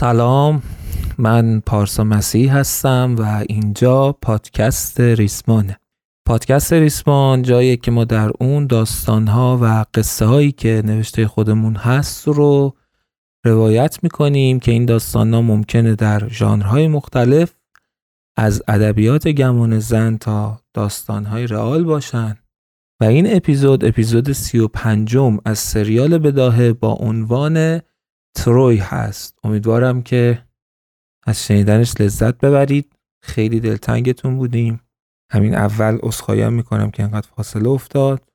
سلام. من پارسا مسیح هستم و اینجا پادکست ریسمانه. پادکست ریسمان جایی که ما در اون داستانها و قصه هایی که نوشته خودمون هست رو روایت می‌کنیم که این داستانها ممکنه در ژانرهای مختلف از ادبیات گمان زن تا داستانهای رئال باشن. و این اپیزود اپیزود سی و پنجم از سریال بداهه با عنوان تروی هست. امیدوارم که از شنیدنش لذت ببرید. خیلی دلتنگتون بودیم. همین اول اصخایم می‌کنم که انقدر فاصله افتاد.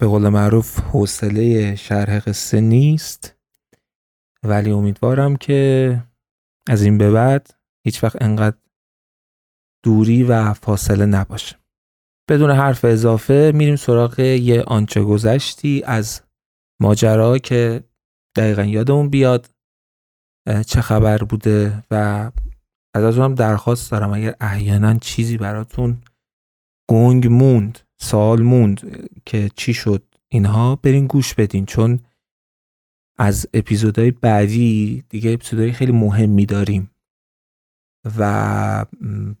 به قول معروف حوصله شرح قصه نیست. ولی امیدوارم که از این به بعد هیچ وقت انقدر دوری و فاصله نباشه. بدون حرف اضافه میریم سراغ یه آنچه گذشتی از ماجرا که دقیقا یادمون بیاد چه خبر بوده و از هم درخواست دارم اگر احیانا چیزی براتون گنگ موند سال موند که چی شد اینها برین گوش بدین. چون از اپیزودهای بعدی دیگه اپیزودهای خیلی مهمی داریم و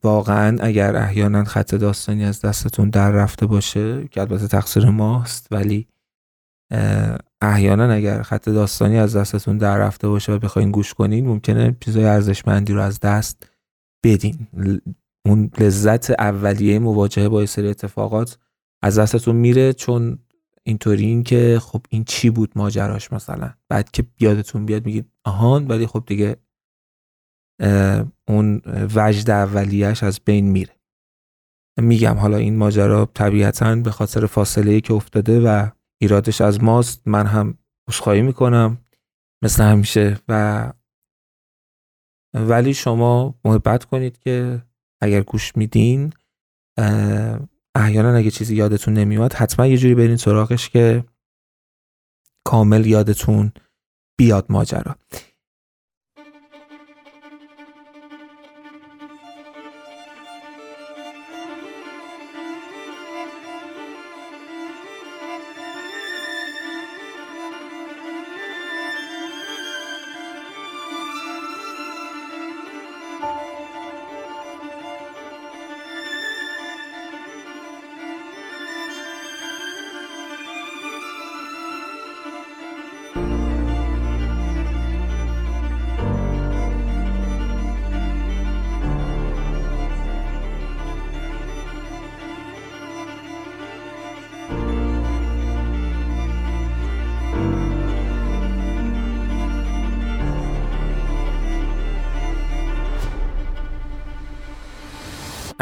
واقعا اگر احیانا خط داستانی از دستتون در رفته باشه که البته تقصیر ماست ولی احیانا اگر خط داستانی از دستتون در رفته باشه و بخواین گوش کنین ممکنه چیزای ارزشمندی رو از دست بدین. اون لذت اولیه مواجهه با سری اتفاقات از دستتون میره چون اینطوری این که خب این چی بود ماجراش مثلا؟ بعد که یادتون بیاد میگید آهان ولی خب دیگه اون وجد اولیش از بین میره. میگم حالا این ماجرا طبیعتا به خاطر فاصله که افتاده و ایرادش از ماست. من هم عذرخواهی می‌کنم. مثل همیشه. و ولی شما محبت کنید که اگر گوش میدین احیانا اگه چیزی یادتون نمیاد حتما یه جوری برین سراغش که کامل یادتون بیاد ماجرا.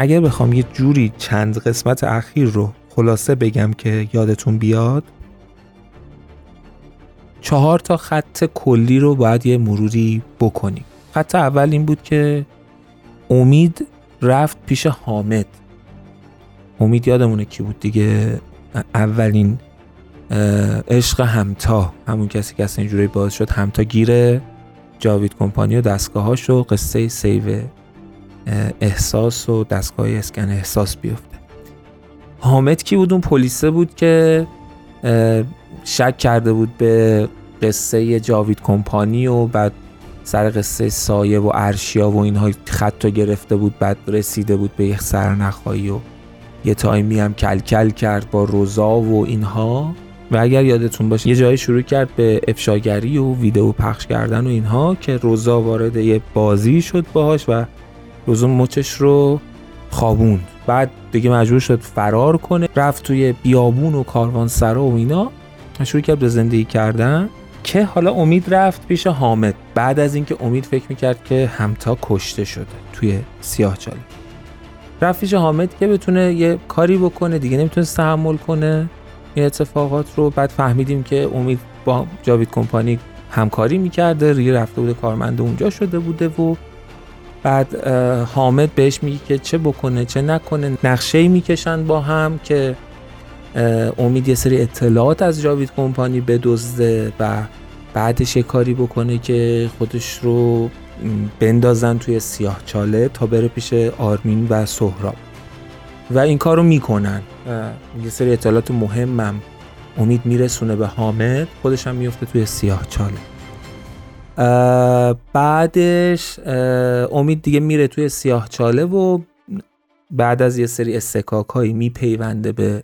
اگر بخوام یه جوری چند قسمت اخیر رو خلاصه بگم که یادتون بیاد چهار تا خط کلی رو باید یه مروری بکنیم. خط اول این بود که امید رفت پیش حامد. امید یادمونه کی بود دیگه؟ اولین عشق همتا. همون کسی که اصلا اینجوری باز شد همتا گیره. جاوید کمپانی و دستگاهاش و قصه سیو احساس و دستگاه اسکن احساس بیفته. حامد کی بود؟ اون پلیسه بود که شک کرده بود به قصه جاوید کمپانی و بعد سر قصه سایه و ارشیا و اینها خط گرفته بود بعد رسیده بود به یک سرنخهایی و یه تایمی هم کلکل کرد با روزا و اینها. و اگر یادتون باشه یه جایی شروع کرد به افشاگری و ویدیو پخش کردن و اینها که روزا وارد یه بازی شد باهاش و لزوم مچش رو خوابوند. بعد دیگه مجبور شد فرار کنه. رفت توی بیابون و کاروانسرا و اینا. شروع کرد به زندگی کردن. که حالا امید رفت پیش حامد. بعد از اینکه امید فکر می‌کرد که همتا کشته شده توی سیاه چاله رفت پیش حامد که بتونه یه کاری بکنه. دیگه نمی‌تونه تحمل کنه. این اتفاقات رو بعد فهمیدیم که امید با جاوید کمپانی همکاری می‌کرده. ریه رفته بوده کارمند اونجا شده بوده و بعد حامد بهش میگه که چه بکنه چه نکنه. نقشه می‌کشن با هم که امید یه سری اطلاعات از جاوید کمپانی بدزده و بعدش یه کاری بکنه که خودش رو بندازن توی سیاه چاله تا بره پیش آرمین و سهراب. و این کار رو می‌کنن. یه سری اطلاعات مهمم امید میرسونه به حامد خودش هم میفته توی سیاه چاله. بعدش امید دیگه میره توی سیاه چاله و بعد از یه سری استکاک هایی میپیونده به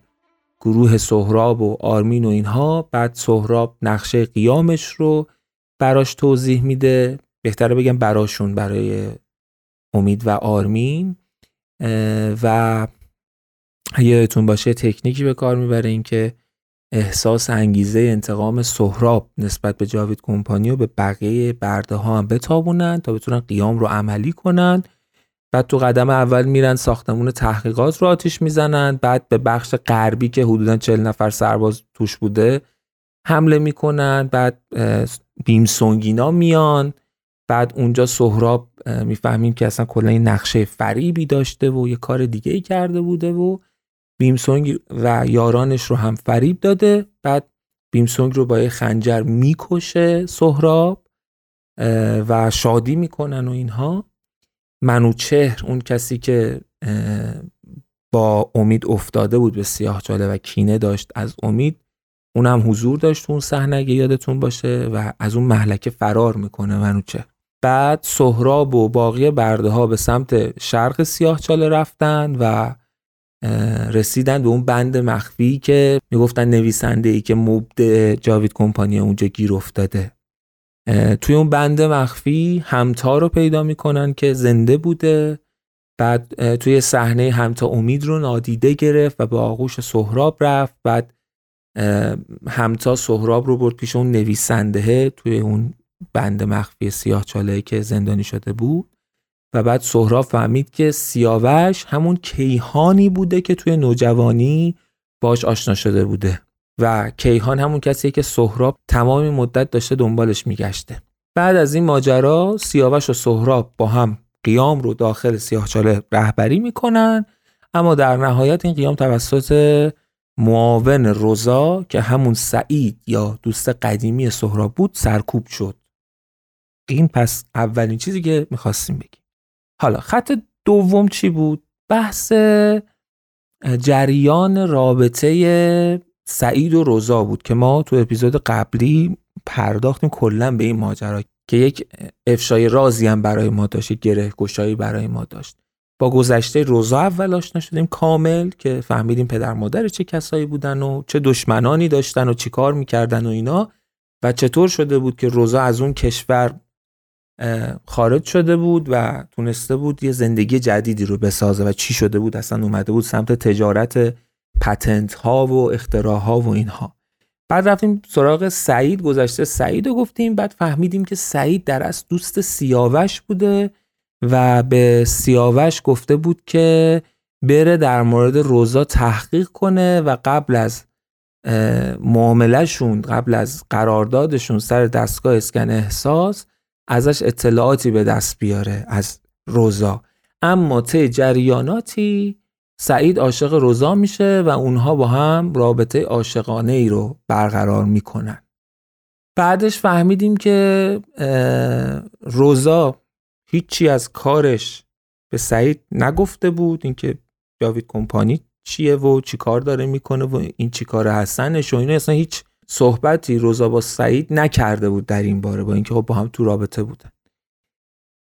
گروه سهراب و آرمین و اینها. بعد سهراب نقشه قیامش رو براش توضیح میده. بهتره بگم براشون برای امید و آرمین. و یادتون باشه تکنیکی به کار می‌بره اینکه احساس انگیزه انتقام سهراب نسبت به جاوید کمپانی و به بقیه برده ها هم بتابونن تا بتونن قیام رو عملی کنن. بعد تو قدم اول میرن ساختمون تحقیقات رو آتیش می‌زنن. بعد به بخش غربی که حدودا 40 نفر سرباز توش بوده حمله می‌کنن. بعد بیمسونگینا میان. بعد اونجا سهراب می‌فهمیم که اصلا کلا این نقشه فریبی داشته و یه کار دیگه ای کرده بوده و بیمسونگ و یارانش رو هم فریب داده. بعد بیمسونگ رو با یه خنجر می‌کشه سهراب و شادی می‌کنن و اینها. منوچهر اون کسی که با امید افتاده بود به سیاه چاله و کینه داشت از امید اونم حضور داشت اون صحنه یادتون باشه و از اون محلکه فرار می‌کنه منوچهر. بعد سهراب و باقی برده ها به سمت شرق سیاه چاله رفتن و رسیدن به اون بند مخفی که می‌گفتن نویسنده ای که مبدع جاوید کمپانی اونجا گیر افتاده. توی اون بند مخفی همتا رو پیدا می‌کنن که زنده بوده. بعد توی صحنه همتا امید رو نادیده گرفت و به آغوش سهراب رفت. بعد همتا سهراب رو برد پیش اون نویسنده توی اون بند مخفی سیاه چاله که زندانی شده بود. و بعد سهراب فهمید که سیاوش همون کیهانی بوده که توی نوجوانی باش آشنا شده بوده. و کیهان همون کسیه که سهراب تمام مدت داشته دنبالش میگشته. بعد از این ماجرا سیاوش و سهراب با هم قیام رو داخل سیاهچاله رهبری می‌کنن اما در نهایت این قیام توسط معاون روزا که همون سعید یا دوست قدیمی سهراب بود سرکوب شد. این پس اولین چیزی که می‌خواستیم بگیم. حالا خط دوم چی بود؟ بحث جریان رابطه سعید و روزا بود که ما تو اپیزود قبلی پرداختیم کلا به این ماجرا که یک افشای رازی هم برای ما داشت گره گشایی برای ما داشت. با گذشته روزا اول آشنا شدیم کامل که فهمیدیم پدر مادر چه کسایی بودن و چه دشمنانی داشتن و چی کار می‌کردن و اینا و چطور شده بود که روزا از اون کشور خارج شده بود و تونسته بود یه زندگی جدیدی رو بسازه و چی شده بود؟ اصلا اومده بود سمت تجارت پتنت ها و اختراع ها و اینها. بعد رفتیم سراغ سعید گذشته سعید رو گفتیم بعد فهمیدیم که سعید در از دوست سیاوش بوده و به سیاوش گفته بود که بره در مورد روزا تحقیق کنه و قبل از معاملهشون قبل از قراردادشون سر دستگاه اسکن احساس ازش اطلاعاتی به دست بیاره از روزا. اما طی جریاناتی سعید عاشق روزا میشه و اونها با هم رابطه عاشقانه ای رو برقرار می‌کنن. بعدش فهمیدیم که روزا هیچی از کارش به سعید نگفته بود اینکه جاوید کمپانی چیه و چی کار داره می‌کنه و این چی کار هستنش و اینا. اصلا هیچ صحبتی روزا با سعید نکرده بود در این باره با اینکه خب با هم تو رابطه بودن.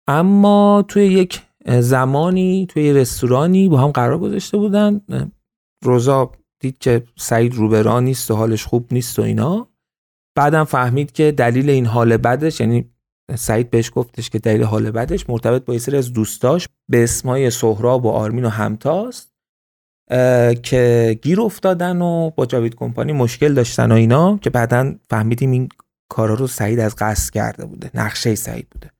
اما توی یک زمانی توی رستورانی با هم قرار گذاشته بودن. روزا دید که سعید روبرا نیست و حالش خوب نیست و اینا. بعدم فهمید که دلیل این حال بدش یعنی سعید بهش گفتش که دلیل حال بدش مرتبط با یه از دوستاش به اسمای سهراب و آرمین و همتاست. که گیر افتادن و با جاوید کمپانی مشکل داشتن و اینا که بعدا فهمیدیم این کارا رو سعید از قصد کرده بوده نقشه سعید بوده.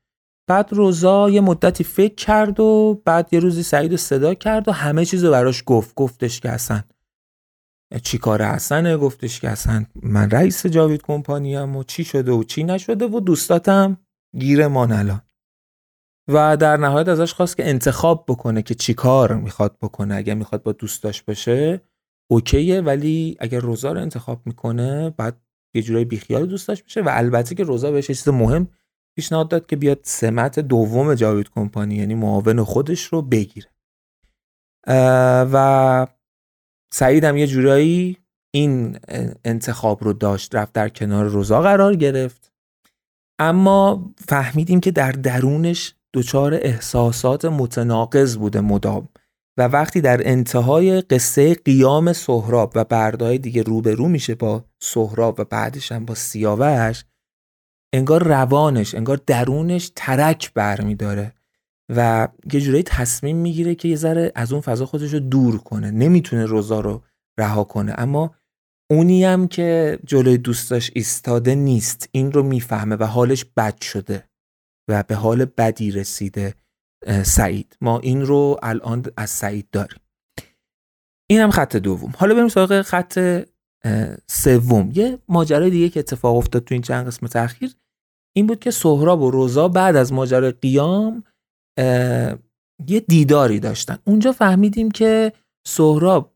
بعد روزا یه مدتی فکر کرد و بعد یه روزی سعید صدا کرد و همه چیز براش گفت. گفتش که اصلا چی کار حسنه گفتش که اصلا من رئیس جاوید کمپانی و چی شده و چی نشده و دوستاتم گیر ما الان. و در نهایت ازش خواست که انتخاب بکنه که چی کار می‌خواد بکنه. اگر می‌خواد با دوستاش باشه اوکیه ولی اگر روزا رو انتخاب می‌کنه بعد یه جورایی بیخیال دوستاش بشه و البته که روزا بهش چیز مهم پیشنهاد داد که بیاد سمت دوم جاوید کمپانی یعنی معاون خودش رو بگیره. و سعید هم یه جورایی این انتخاب رو داشت رفت در کنار روزا قرار گرفت. اما فهمیدیم که در درونش دچار احساسات متناقض بوده مدام و وقتی در انتهای قصه قیام سهراب و بردای دیگه روبرو میشه با سهراب و بعدش هم با سیاوش انگار روانش انگار درونش ترک برمیداره و یه جورایی تصمیم می‌گیره که یه ذره از اون فضا خودش رو دور کنه نمی‌تونه روزا رو رها کنه. اما اونی هم که جلوی دوستاش ایستاده نیست این رو می‌فهمه و حالش بد شده. و به حال بدی رسیده سعید. ما این رو الان از سعید داریم. این هم خط دوم. حالا بریم سراغ خط سوم. یه ماجرای دیگه که اتفاق افتاد تو این چند قسمت اخیر این بود که سهراب و روزا بعد از ماجرای قیام یه دیداری داشتن. اونجا فهمیدیم که سهراب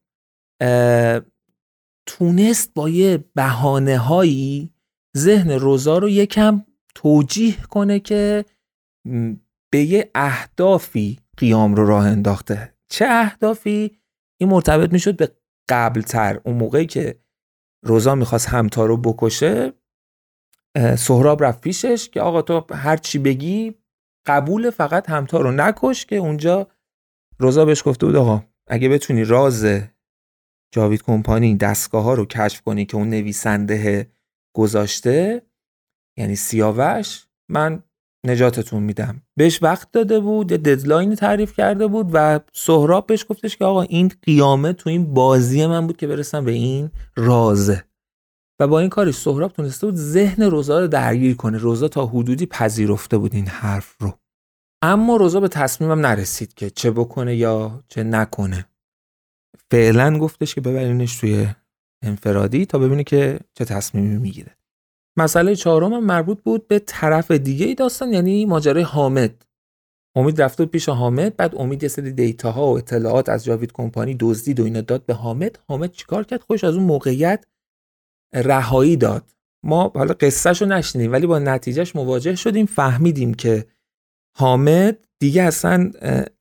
تونست با یه بهانه هایی ذهن روزا رو یکم توجیه کنه که به یه اهدافی قیام رو راه انداخته. چه اهدافی؟ این مرتبط می‌شد به قبلتر. اون موقعی که روزا می‌خواست همتا رو بکشه سهراب رفت پیشش که آقا تو هر چی بگی قبول فقط همتا رو نکش که اونجا روزا بهش گفته بود آقا اگه بتونی راز جاوید کمپانی دستگاه ها رو کشف کنی که اون نویسنده گذاشته یعنی سیاوش من نجاتتون میدم. بهش وقت داده بود یه ددلاین تعریف کرده بود و سهراب بهش گفتش که آقا این قیامه تو این بازی من بود که برسم به این رازه. و با این کارش سهراب تونسته بود ذهن روزا رو درگیر کنه. روزا تا حدودی پذیرفته بود این حرف رو. اما روزا به تصمیمم نرسید که چه بکنه یا چه نکنه. فعلا گفتش که ببرینش توی انفرادی تا ببینه که چه تصمیمی می‌گیره. مسئله چهارم مربوط بود به طرف دیگه ای داستان یعنی ماجرای حامد. امید رفته پیش حامد بعد امید یه سری دیتا ها و اطلاعات از جاوید کمپانی دزدید و اینا داد به حامد. حامد چیکار کرد؟ خوش از اون موقعیت رهایی داد. ما حالا قصهش رو نشنیم ولی با نتیجهش مواجه شدیم فهمیدیم که حامد دیگه اصلا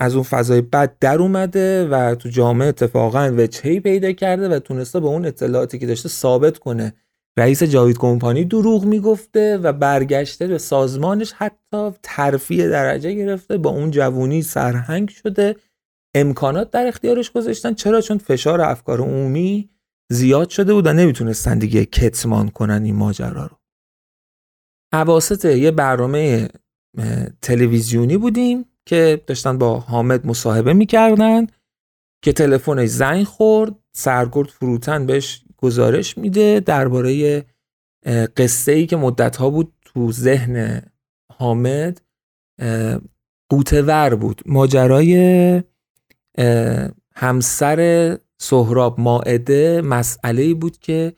از اون فضای بد در اومده و تو جامعه اتفاقا وجهی پیدا کرده و تونسته به اون اطلاعاتی که داشته ثابت کنه رئیس جاوید کمپانی دروغ می‌گفته و برگشته به سازمانش حتی ترفیع درجه گرفته با اون جوونی سرهنگ شده. امکانات در اختیارش گذاشتن. چرا؟ چون فشار افکار عمومی زیاد شده بود و نمی‌تونستن دیگه کتمان کنن این ماجرا رو. حواست یه برنامه تلویزیونی بودیم که داشتن با حامد مصاحبه می‌کردن که تلفنش زنگ خورد سرگرد فروتن بهش گزارش میده درباره قصه ای که مدت ها بود تو ذهن حامد قوتور بود. ماجرای همسر سهراب ماعده مسئله بود که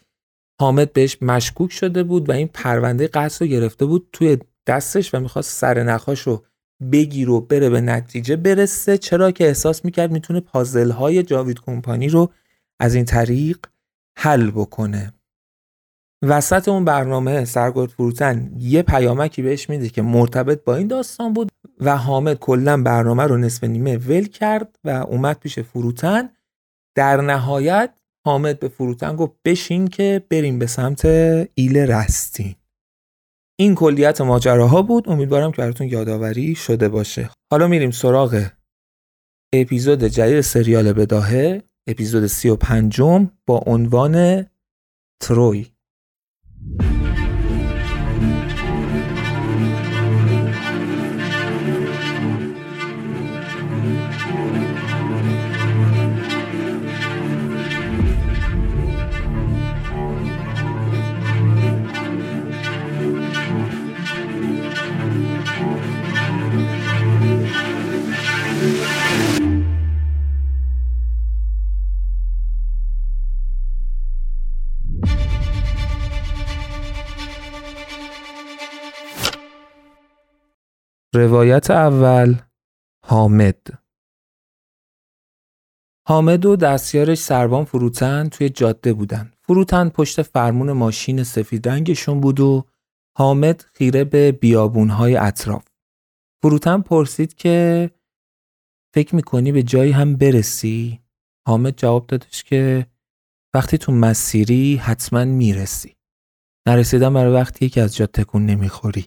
حامد بهش مشکوک شده بود و این پرونده قصد رو گرفته بود توی دستش و می‌خواست سر نخاش رو بگیر و بره به نتیجه برسه. چرا که احساس می‌کرد می‌تونه پازل های جاوید کمپانی رو از این طریق حل بکنه. وسط اون برنامه سرگرد فروتن یه پیامکی بهش میده که مرتبط با این داستان بود و حامد کلا برنامه رو نصف نیمه ول کرد و اومد پیش فروتن. در نهایت حامد به فروتن گفت بشین که بریم به سمت ایل رستین. این کلیت ماجراها بود. امیدوارم که براتون یادآوری شده باشه. حالا میریم سراغ اپیزود جدید سریال بداهه. اپیزود سی و پنجم با عنوان تروی. روایت اول حامد حامد و دستیارش سربان فروتن توی جاده بودن. فروتن پشت فرمون ماشین سفید رنگشون بود و حامد خیره به بیابونهای اطراف. فروتن پرسید که فکر می‌کنی به جایی هم برسی؟ حامد جواب دادش که وقتی تو مسیری حتما می‌رسی. نرسیدن برای وقتی که از جا تکون نمی‌خوری.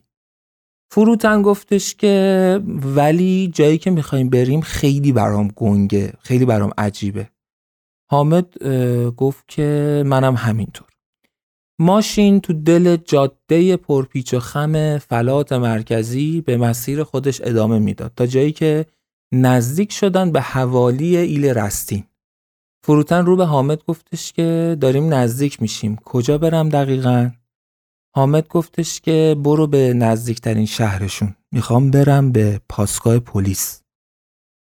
فروتن گفتش که ولی جایی که می‌خوایم بریم خیلی برام گنگه خیلی برام عجیبه. حامد گفت که منم همینطور. ماشین تو دل جاده پرپیچ و خم فلات مرکزی به مسیر خودش ادامه می‌داد تا جایی که نزدیک شدن به حوالی ایل رستین. فروتن رو به حامد گفتش که داریم نزدیک میشیم. کجا برم دقیقا؟ حامد گفتش که برو به نزدیکترین شهرشون می‌خوام برم به پاسگاه پلیس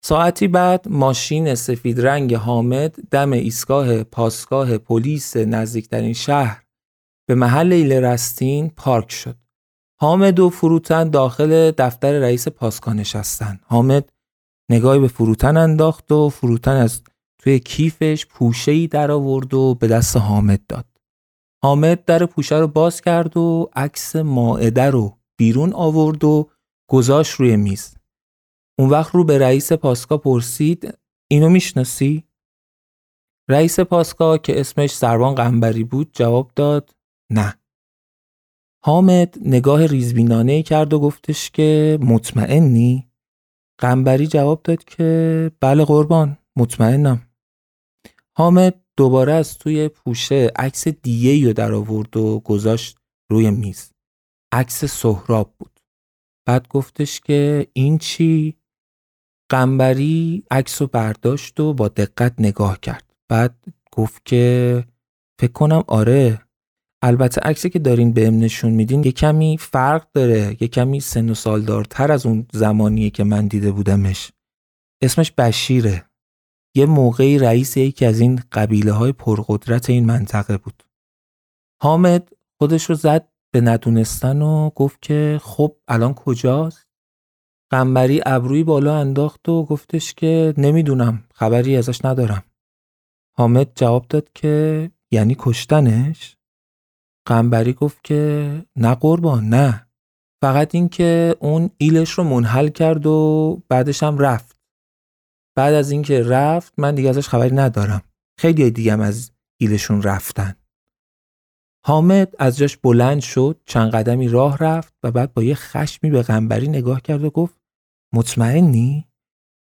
ساعتی بعد ماشین سفید رنگ حامد دم ایستگاه پاسگاه پلیس نزدیکترین شهر به محل ایل رستین پارک شد. حامد و فروتن داخل دفتر رئیس پاسگاه نشستن. حامد نگاهی به فروتن انداخت و فروتن از توی کیفش پوشه‌ای در آورد و به دست حامد داد. حامد در پوشه رو باز کرد و عکس ماعده رو بیرون آورد و گذاشت روی میز. اون وقت رو به رئیس پاسکا پرسید اینو می‌شناسی؟ رئیس پاسکا که اسمش سروان قنبری بود جواب داد نه. حامد نگاه ریزبینانه کرد و گفتش که مطمئنی؟ قنبری جواب داد که بله قربان مطمئنم. حامد دوباره از توی پوشه عکس دیگه رو در آورد و گذاشت روی میز. عکس سهراب بود. بعد گفتش که این چی؟ قنبری عکس رو برداشت و با دقت نگاه کرد. بعد گفت که فکر کنم آره البته عکسی که دارین بهم نشون میدین یه کمی فرق داره یه کمی سن و سالدارتر از اون زمانیه که من دیده بودمش اسمش بشیره یه موقعی رئیس یکی از این قبیله های پرقدرت این منطقه بود. حامد خودش رو زد به ندونستن و گفت که خب الان کجاست؟ قنبری ابروی بالا انداخت و گفتش که نمی‌دونم خبری ازش ندارم. حامد جواب داد که یعنی کشتنش؟ قنبری گفت که نه قربان نه. فقط اینکه اون ایلش رو منحل کرد و بعدش هم رفت. بعد از اینکه رفت من دیگه ازش خبری ندارم خیلی دیگه هم از ایلشون رفتن حامد از جاش بلند شد چند قدمی راه رفت و بعد با یه خشمی به قنبری نگاه کرد و گفت مطمئنی؟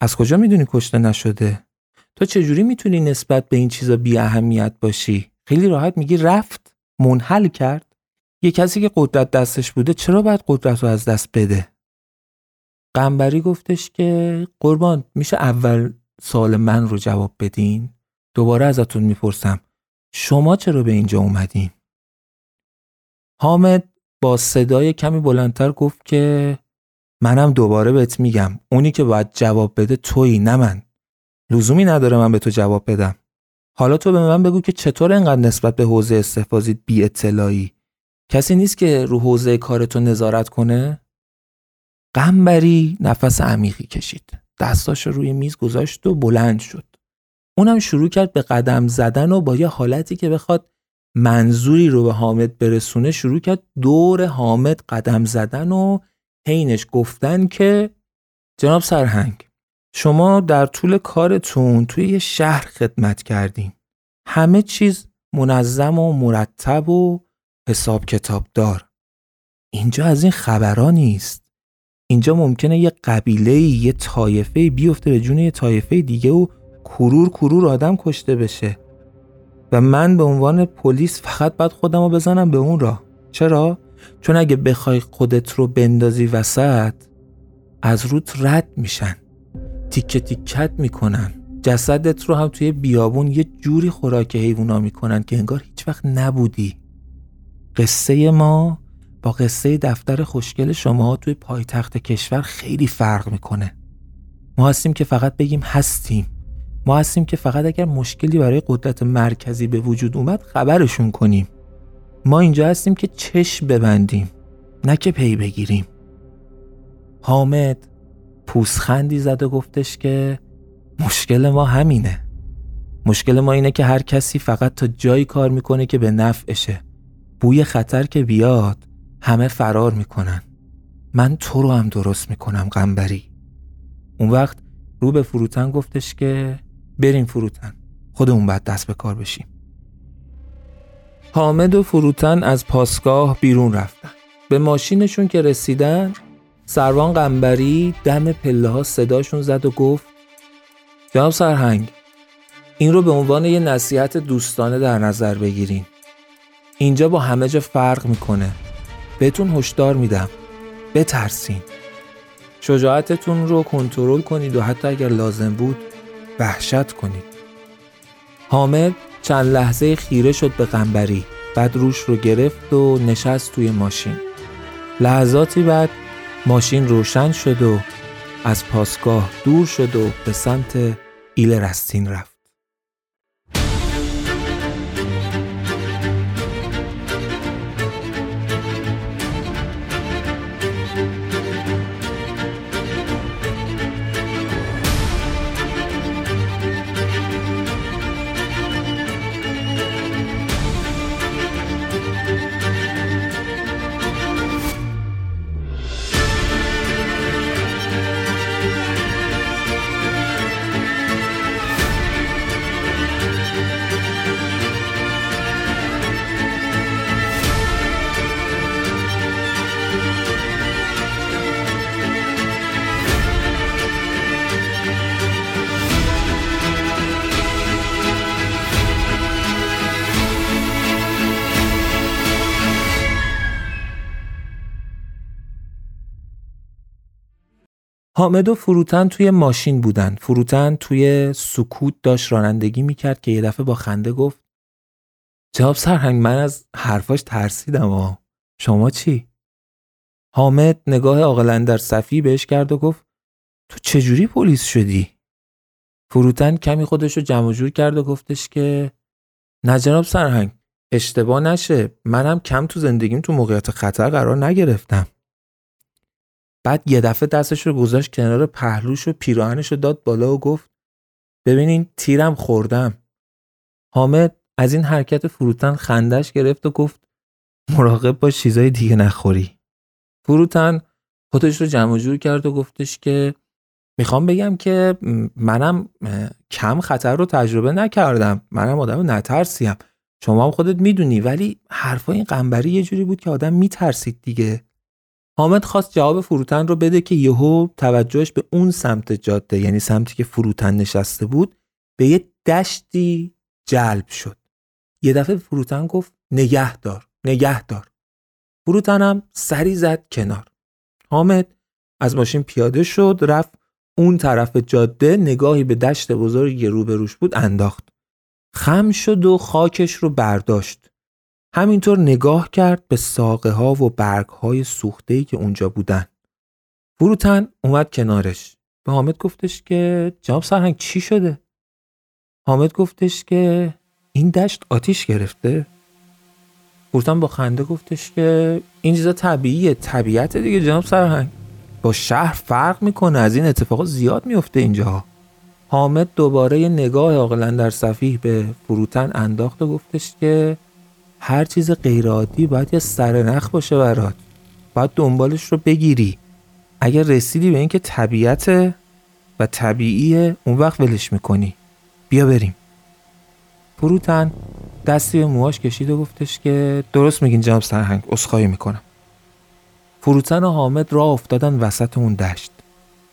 از کجا می‌دونی کشته نشده؟ تو چجوری می‌تونی نسبت به این چیزا بی اهمیت باشی؟ خیلی راحت میگی رفت منحل کرد یه کسی که قدرت دستش بوده چرا باید قدرت رو از دست بده قنبری گفتش که قربان میشه اول سال من رو جواب بدین؟ دوباره ازتون می‌پرسم. شما چرا به اینجا اومدین؟ حامد با صدای کمی بلندتر گفت که منم دوباره بهت میگم. اونی که باید جواب بده تویی نه من. لزومی نداره من به تو جواب بدم. حالا تو به من بگو که چطور انقدر نسبت به حوزه استفاضی بی اطلاعی کسی نیست که رو حوزه کارتو نظارت کنه؟ قنبری نفس عمیقی کشید. دستاش روی میز گذاشت و بلند شد. اونم شروع کرد به قدم زدن و با یه حالتی که بخواد منظوری رو به حامد برسونه شروع کرد دور حامد قدم زدن و حینش گفتن که جناب سرهنگ شما در طول کارتون توی یه شهر خدمت کردین. همه چیز منظم و مرتب و حساب کتاب دار اینجا از این خبرها نیست. اینجا ممکنه یه قبیله یه طایفه بیفته به جون یه طایفه دیگه و کرور کرور آدم کشته بشه. و من به عنوان پلیس فقط باید خودم رو بزنم به اون راه. چرا؟ چون اگه بخوای خودت رو بندازی وسط از روت رد میشن. تیکه تیکت می‌کنن. جسدت رو هم توی بیابون یه جوری خوراک حیوونا می‌کنن که انگار هیچ وقت نبودی. قصه ما با قصه دفتر خوشگل شما توی پایتخت کشور خیلی فرق می‌کنه. ما هستیم که فقط بگیم هستیم. ما هستیم که فقط اگر مشکلی برای قدرت مرکزی به وجود اومد خبرشون کنیم. ما اینجا هستیم که چشم ببندیم نه که پی بگیریم. حامد پوسخندی زد و گفتش که مشکل ما همینه. مشکل ما اینه که هر کسی فقط تا جایی کار می‌کنه که به نفعشه. بوی خطر که بیاد. همه فرار می‌کنن. من تو رو هم درست می‌کنم قنبری. اون وقت رو به فروتن گفتش که بریم فروتن. خودمون بعد دست به کار بشیم. حامد و فروتن از پاسگاه بیرون رفتن. به ماشینشون که رسیدن سروان قنبری دم پله ها صداشون زد و گفت جناب سرهنگ این رو به عنوان یه نصیحت دوستانه در نظر بگیرین. اینجا با همه جا فرق می‌کنه. بهتون هشدار میدم. بترسین. شجاعتتون رو کنترل کنید و حتی اگر لازم بود وحشت کنید. حامد چند لحظه خیره شد به قنبری بعد روش رو گرفت و نشست توی ماشین. لحظاتی بعد ماشین روشن شد و از پاسگاه دور شد و به سمت ایل رستین رفت. حامد و فروتن توی ماشین بودن فروتن توی سکوت داشت رانندگی می‌کرد که یه دفعه با خنده گفت جواب سرهنگ من از حرفاش ترسیدم آه. شما چی؟ حامد نگاه در صفی بهش کرد و گفت تو چجوری پلیس شدی؟ فروتن کمی خودش رو جمع جور کرد و گفتش که نه جناب سرهنگ اشتباه نشه منم کم تو زندگیم تو موقعیت خطر قرار نگرفتم بعد یه دفعه دستش رو گذاشت کنار پهلوش و پیراهنش رو داد بالا و گفت ببینین تیرم خوردم. حامد از این حرکت فروتن خندش گرفت و گفت مراقب با چیزای دیگه نخوری. فروتن خودش رو جمع جور کرد و گفتش که می‌خوام بگم که منم کم خطر رو تجربه نکردم. منم آدم نترسیم. شما هم خودت می‌دونی ولی حرفای این قنبری یه جوری بود که آدم میترسید دیگه. حامد خواست جواب فروتن رو بده که یهو توجهش به اون سمت جاده یعنی سمتی که فروتن نشسته بود به یه دشتی جلب شد. یه دفعه فروتن گفت نگه دار نگه دار. فروتنم سری زد کنار. حامد از ماشین پیاده شد رفت اون طرف جاده نگاهی به دشت بزرگی روبروش بود انداخت. خم شد و خاکش رو برداشت. همینطور نگاه کرد به ساقه ها و برگ های که اونجا بودن. فروتن اومد کنارش. به حامد گفتش که جناب سرهنگ چی شده؟ حامد گفتش که این دشت آتیش گرفته؟ فروتن با خنده گفتش که این چیزا طبیعیه طبیعت دیگه جناب سرهنگ با شهر فرق می‌کنه از این اتفاقات زیاد میفته اینجا حامد دوباره یه نگاه عاقلا در صفیح به فروتن انداخت و گفتش که هر چیز غیرعادی باید یه سرنخ باشه برات. باید دنبالش رو بگیری. اگر رسیدی به اینکه طبیعت و طبیعیه اون وقت ولش می‌کنی. بیا بریم. فروتن دستی به موهاش کشید و گفتش که درست میگین جناب سرهنگ اسخایی می‌کنم. فروتن و حامد راه افتادن وسط اون دشت.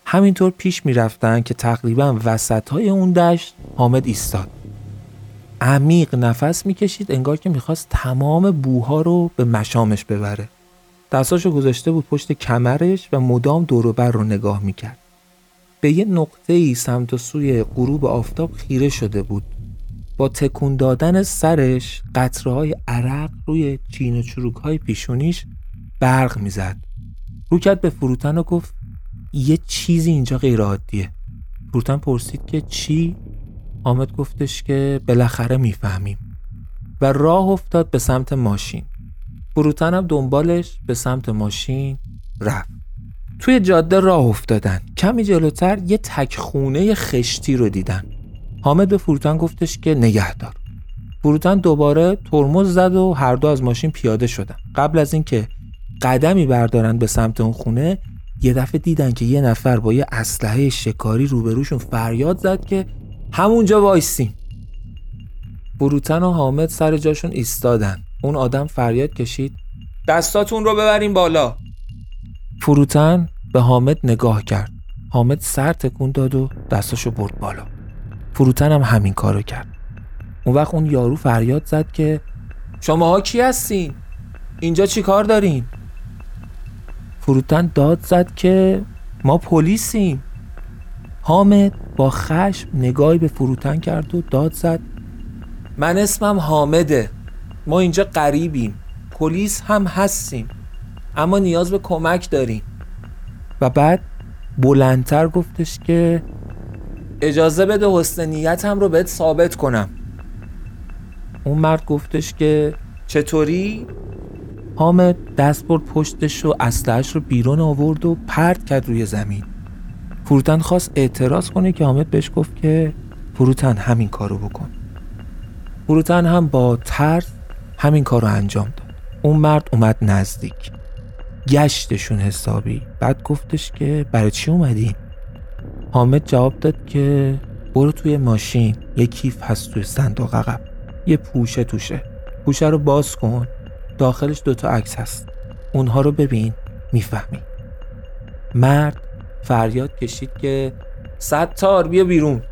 همینطور پیش می‌رفتن که تقریبا وسط های اون دشت حامد ایستاد. عمیق نفس می‌کشید انگار که می‌خواست تمام بوها رو به مشامش ببره. دستاشو گذاشته بود پشت کمرش و مدام دوروبر رو نگاه می‌کرد. به یه نقطه ای سمت و سوی غروب آفتاب خیره شده بود. با تکون دادن سرش قطره های عرق روی چین و چروک های پیشونیش برق می‌زد. رو کرد به فروتن و گفت یه چیزی اینجا غیر عادیه فروتن پرسید که چی؟ حامد گفتش که بالاخره می‌فهمیم. و راه افتاد به سمت ماشین. فروتن دنبالش به سمت ماشین رفت. توی جاده راه افتادن. کمی جلوتر یه تک خونه خشتی رو دیدن. حامد به فروتن گفتش که نگه دار. فروتن دوباره ترمز زد و هر دو از ماشین پیاده شدن. قبل از اینکه قدمی بردارن به سمت اون خونه یه دفعه دیدن که یه نفر با یه اسلحه شکاری روبروشون فریاد زد که همونجا وایسین. بروتن و حامد سر جاشون ایستادن. اون آدم فریاد کشید. دستاتون رو ببرین بالا. فروتن به حامد نگاه کرد. حامد سر تکون داد و دستاشو برد بالا. فروتن هم همین کارو کرد. اون وقت اون یارو فریاد زد که شماها کی هستین؟ اینجا چی کار دارین؟ فروتن داد زد که ما پلیسیم. حامد با خشم نگاهی به فروتن کرد و داد زد. من اسمم حامده. ما اینجا قریبیم. پلیس هم هستیم. اما نیاز به کمک داریم. و بعد بلندتر گفتش که اجازه بده حسن نیتم رو بهت ثابت کنم. اون مرد گفتش که چطوری؟ حامد دست برد پشتش و اسلحهش رو بیرون آورد و پرت کرد روی زمین. فروتن خواست اعتراض کنه که حامد بهش گفت که فروتن همین کارو بکن. فروتن هم با ترس همین کارو انجام داد. اون مرد اومد نزدیک. گشتشون حسابی. بعد گفتش که برای چی اومدین حامد جواب داد که برو توی ماشین. یه کیف هست توی صندوق عقب. یه پوشه توشه. پوشه رو باز کن. داخلش دوتا عکس هست. اونها رو ببین. می‌فهمی. مرد فریاد کشید که ستار بیا بیرون.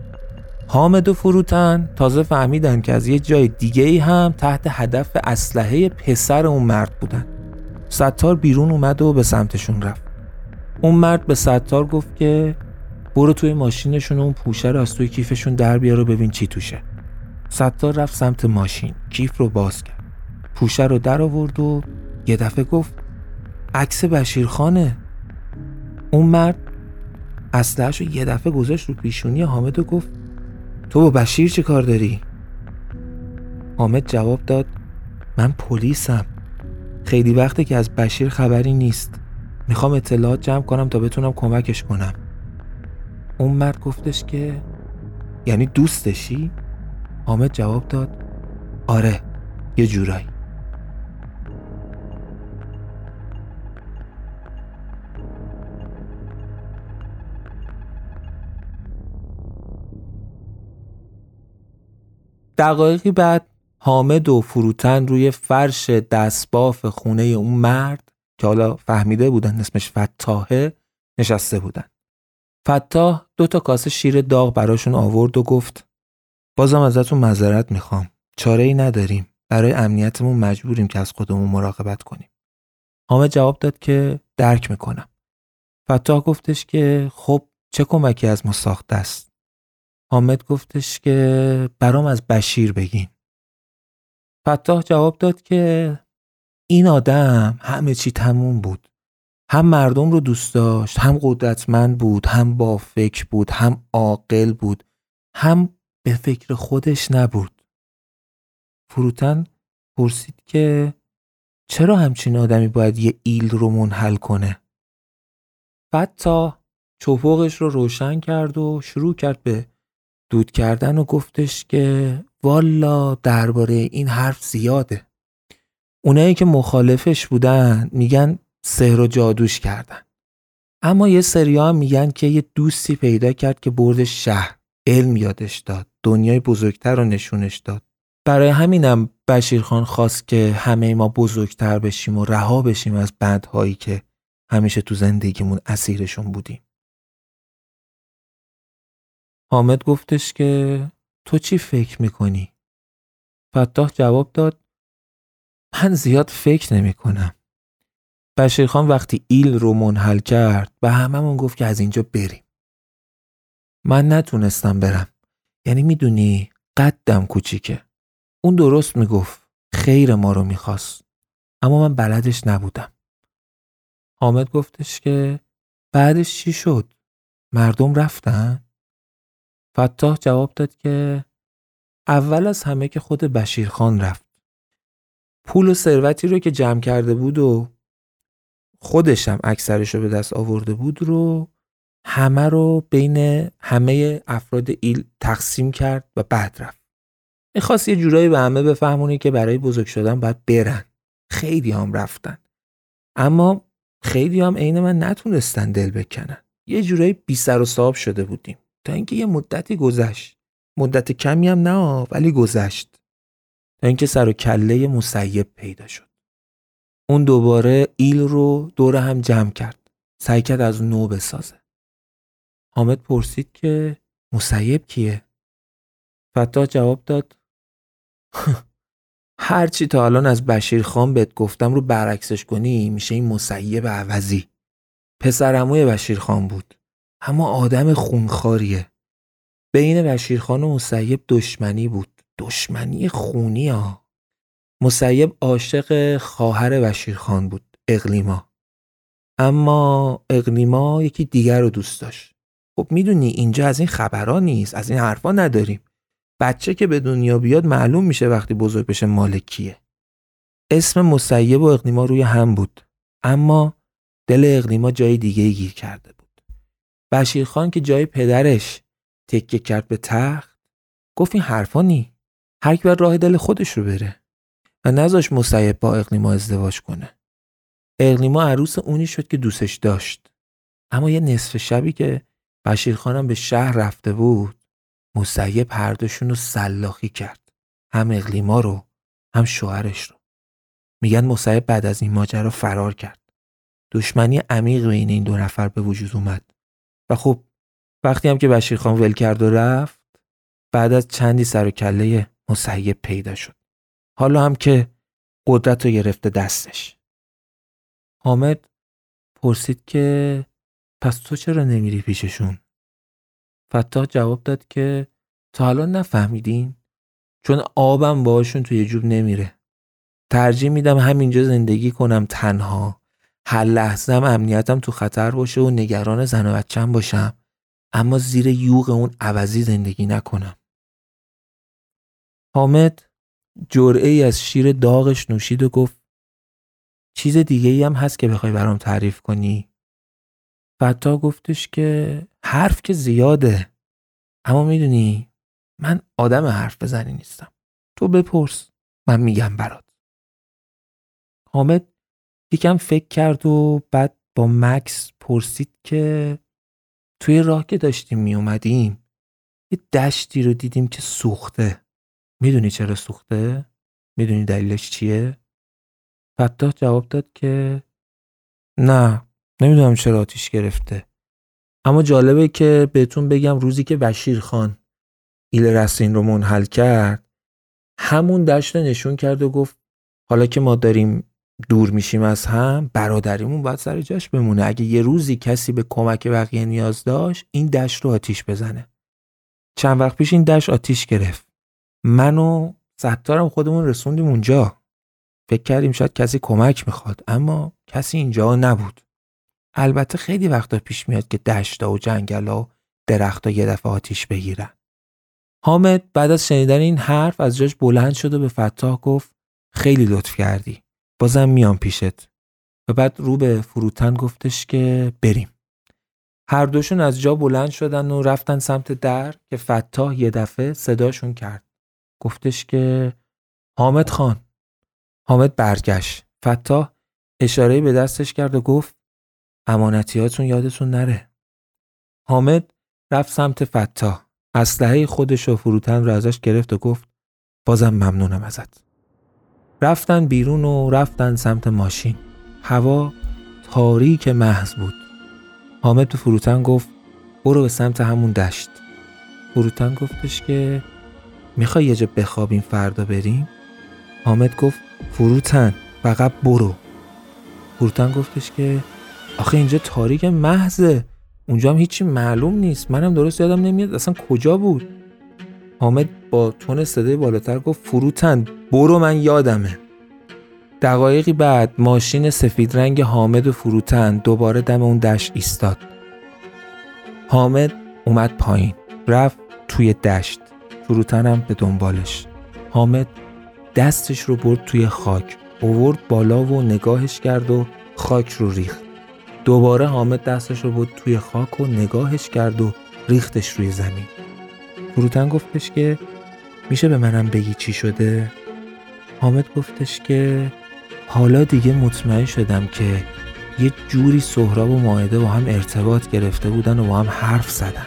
حامد و فروتن تازه فهمیدن که از یه جای دیگه ای هم تحت هدف اسلحه پسر اون مرد بودن. ستار بیرون اومد و به سمتشون رفت. اون مرد به ستار گفت که برو توی ماشینشون و اون پوشه رو از توی کیفشون در بیار و ببین چی توشه. ستار رفت سمت ماشین کیف رو باز کرد. پوشه رو در آورد و یه دفعه گفت عکس بشیرخانه اون مرد اسلحه‌شو یه دفعه گذاشت رو پیشونی حامد و گفت تو با بشیر چه کار داری؟ حامد جواب داد من پلیسم خیلی وقته که از بشیر خبری نیست می‌خوام اطلاعات جمع کنم تا بتونم کمکش کنم اون مرد گفتش که یعنی دوستشی؟ حامد جواب داد آره یه جورایی دقایقی بعد حامد و فروتن روی فرش دستباف خونه اون مرد که حالا فهمیده بودن اسمش فتاحه نشسته بودن. فتاح دو تا کاسه شیر داغ براشون آورد و گفت بازم ازتون معذرت می‌خوام. چاره ای نداریم. برای امنیتمون مجبوریم که از خودمون مراقبت کنیم. حامد جواب داد که درک می‌کنم. فتاح گفتش که خب چه کمکی از ما ساخته است؟ حامد گفتش که برام از بشیر بگین. فتاح جواب داد که این آدم همه چی تموم بود. هم مردم رو دوست داشت هم قدرتمند بود هم با فکر بود هم عاقل بود هم به فکر خودش نبود. فروتن پرسید که چرا همچین آدمی باید یه ایل رو منحل کنه؟ فتاح چوپوقش رو روشن کرد و شروع کرد به دود کردن و گفتش که والا درباره این حرف زیاده. اونایی که مخالفش بودن میگن سحر و جادوش کردن. اما یه سریا هم میگن که یه دوستی پیدا کرد که برد شهر. علم یادش داد دنیای بزرگتر رو نشونش داد. برای همینم بشیرخان خواست که همه ما بزرگتر بشیم و رها بشیم از بندهایی که همیشه تو زندگیمون اسیرشون بودیم. حامد گفتش که تو چی فکر می‌کنی؟ فتاح جواب داد من زیاد فکر نمی کنم. بشیرخان وقتی ایل رو منحل کرد به هممون گفت که از اینجا بریم. من نتونستم برم. یعنی می‌دونی قدم کوچیکه. اون درست می‌گفت خیر ما رو می‌خواست. اما من بلدش نبودم. حامد گفتش که بعدش چی شد؟ مردم رفتن؟ فتاح جواب داد که اول از همه که خود بشیرخان رفت. پول و ثروتی رو که جمع کرده بود و خودش هم اکثرش رو به دست آورده بود رو همه رو بین همه افراد ایل تقسیم کرد و بعد رفت. می‌خواست یه جورایی به همه بفهمونی که برای بزرگ شدن باید برن. خیلی هم رفتن. اما خیلی هم عین من نتونستن دل بکنن. یه جورایی بی سر و صاحب شده بودیم. تا اینکه یه مدتی گذشت. مدت کمی هم نه ولی گذشت. تا اینکه سر و کله مسیب پیدا شد. اون دوباره ایل رو دور هم جمع کرد. سعی کرد از نو بسازه. حامد پرسید که مسیب کیه؟ فتا جواب داد هرچی تا الان از بشیر خان بهت گفتم رو برعکسش کنی میشه این مسیب عوضی. پسرموی بشیر خان بود. اما آدم خونخاریه بین بشیر خان و مسیب دشمنی بود. دشمنی خونی ها. مسیب عاشق خواهر بشیر خان بود اقلیما. اما اقلیما یکی دیگر رو دوست داشت. خب می‌دونی اینجا از این خبرها نیست از این حرفا نداریم. بچه که به دنیا بیاد معلوم میشه وقتی بزرگ بشه مالکیه اسم مسیب و اقلیما روی هم بود. اما دل اقلیما جای دیگه گیر کرده بشیرخان که جای پدرش تکه کرد به تخت گفت این حرفا نی. هر کی راه دل خودش رو بره. و نذاش مسیب با اقلیما ازدواج کنه. اقلیما عروس اونی شد که دوستش داشت. اما یه نصف شبی که بشیرخانم به شهر رفته بود مسیب هر دوشون رو سلاخی کرد. هم اقلیما رو هم شوهرش رو. میگن مسیب بعد از این ماجرا فرار کرد. دشمنی عمیق بین این دو نفر به وجود اومد. و خب وقتی هم که بشیرخان ول کرد و رفت بعد از چندی سر و کله مسیب پیدا شد حالا هم که قدرت رو گرفته دستش حامد پرسید که پس تو چرا نمیری پیششون؟ فتاح جواب داد که تا حالا نفهمیدین؟ چون آبم باشون توی جوب نمیره. ترجیح میدم همینجا زندگی کنم تنها. هر لحظه امنیتم تو خطر باشه و نگران زن و بچم باشم. اما زیر یوغ اون عوضی زندگی نکنم. حامد جرعه ای از شیر داغش نوشید و گفت چیز دیگه ای هم هست که بخوای برام تعریف کنی فتا گفتش که حرف که زیاده اما می‌دونی من آدم حرف بزنی نیستم تو بپرس من میگم برات حامد یکم فکر کرد و بعد با مکس پرسید که توی راه که داشتیم میومدیم یه دشتی رو دیدیم که سوخته می‌دونی چرا سوخته؟ می‌دونی دلیلش چیه؟ فتاح جواب داد که نه نمی‌دونم چرا آتیش گرفته اما جالبه که بهتون بگم روزی که بشیر خان ایل رسین رو منحل کرد همون دشت نشون کرد و گفت حالا که ما داریم دور میشیم از هم برادریمون باید سر جاش بمونه. اگه یه روزی کسی به کمک بقیه نیاز داشت این دشت رو آتیش بزنه. چند وقت پیش این دشت آتیش گرفت. من و ستارم خودمون رسوندیم اونجا. فکر کردیم شاید کسی کمک می‌خواد اما کسی اینجا نبود. البته خیلی وقتا پیش میاد که دشتا و جنگلا و درختا یه دفعه آتیش بگیرن. حامد بعد از شنیدن این حرف از جاش بلند شد و به فتاح گفت خیلی لطف کردی. بازم میام پیشت. و بعد رو به فروتن گفتش که بریم. هر دوشون از جا بلند شدن و رفتن سمت در که فتاح یه دفعه صداشون کرد. گفتش که حامد خان حامد برگشت. فتاح اشاره به دستش کرد و گفت امانتیاتون یادتون نره. حامد رفت سمت فتاح. اسلحه خودش و فروتن رو ازش گرفت و گفت بازم ممنونم ازت. رفتن بیرون و رفتن سمت ماشین. هوا تاریک محض بود. حامد به فروتن گفت برو به سمت همون دشت. فروتن گفتش که می‌خوای یه جا بخوابیم فردا بریم؟ حامد گفت فروتن فقط برو. فروتن گفتش که آخه اینجا تاریک محضه. اونجا هم هیچی معلوم نیست. منم درست یادم نمیاد اصلا کجا بود. حامد با تون صدای بالاتر گفت فروتن برو من یادمه. دقایقی بعد ماشین سفید رنگ حامد و فروتن دوباره دم اون دشت ایستاد. حامد اومد پایین رفت توی دشت فروتنم به دنبالش. حامد دستش رو برد توی خاک اوورد بالا و نگاهش کرد و خاک رو ریخت. دوباره حامد دستش رو بود توی خاک و نگاهش کرد و ریختش روی زمین. فروتن گفتش که میشه به منم بگی چی شده؟ حامد گفتش که حالا دیگه مطمئن شدم که یه جوری سهراب و ماعده با هم ارتباط گرفته بودن و با هم حرف زدن.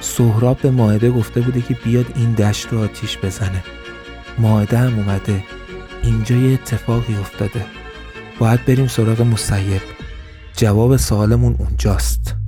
سهراب به ماعده گفته بوده که بیاد این دشت رو آتیش بزنه. ماعده هم اومده. اینجا یه اتفاقی افتاده. باید بریم سراغ مسیب جواب سوالمون اونجاست.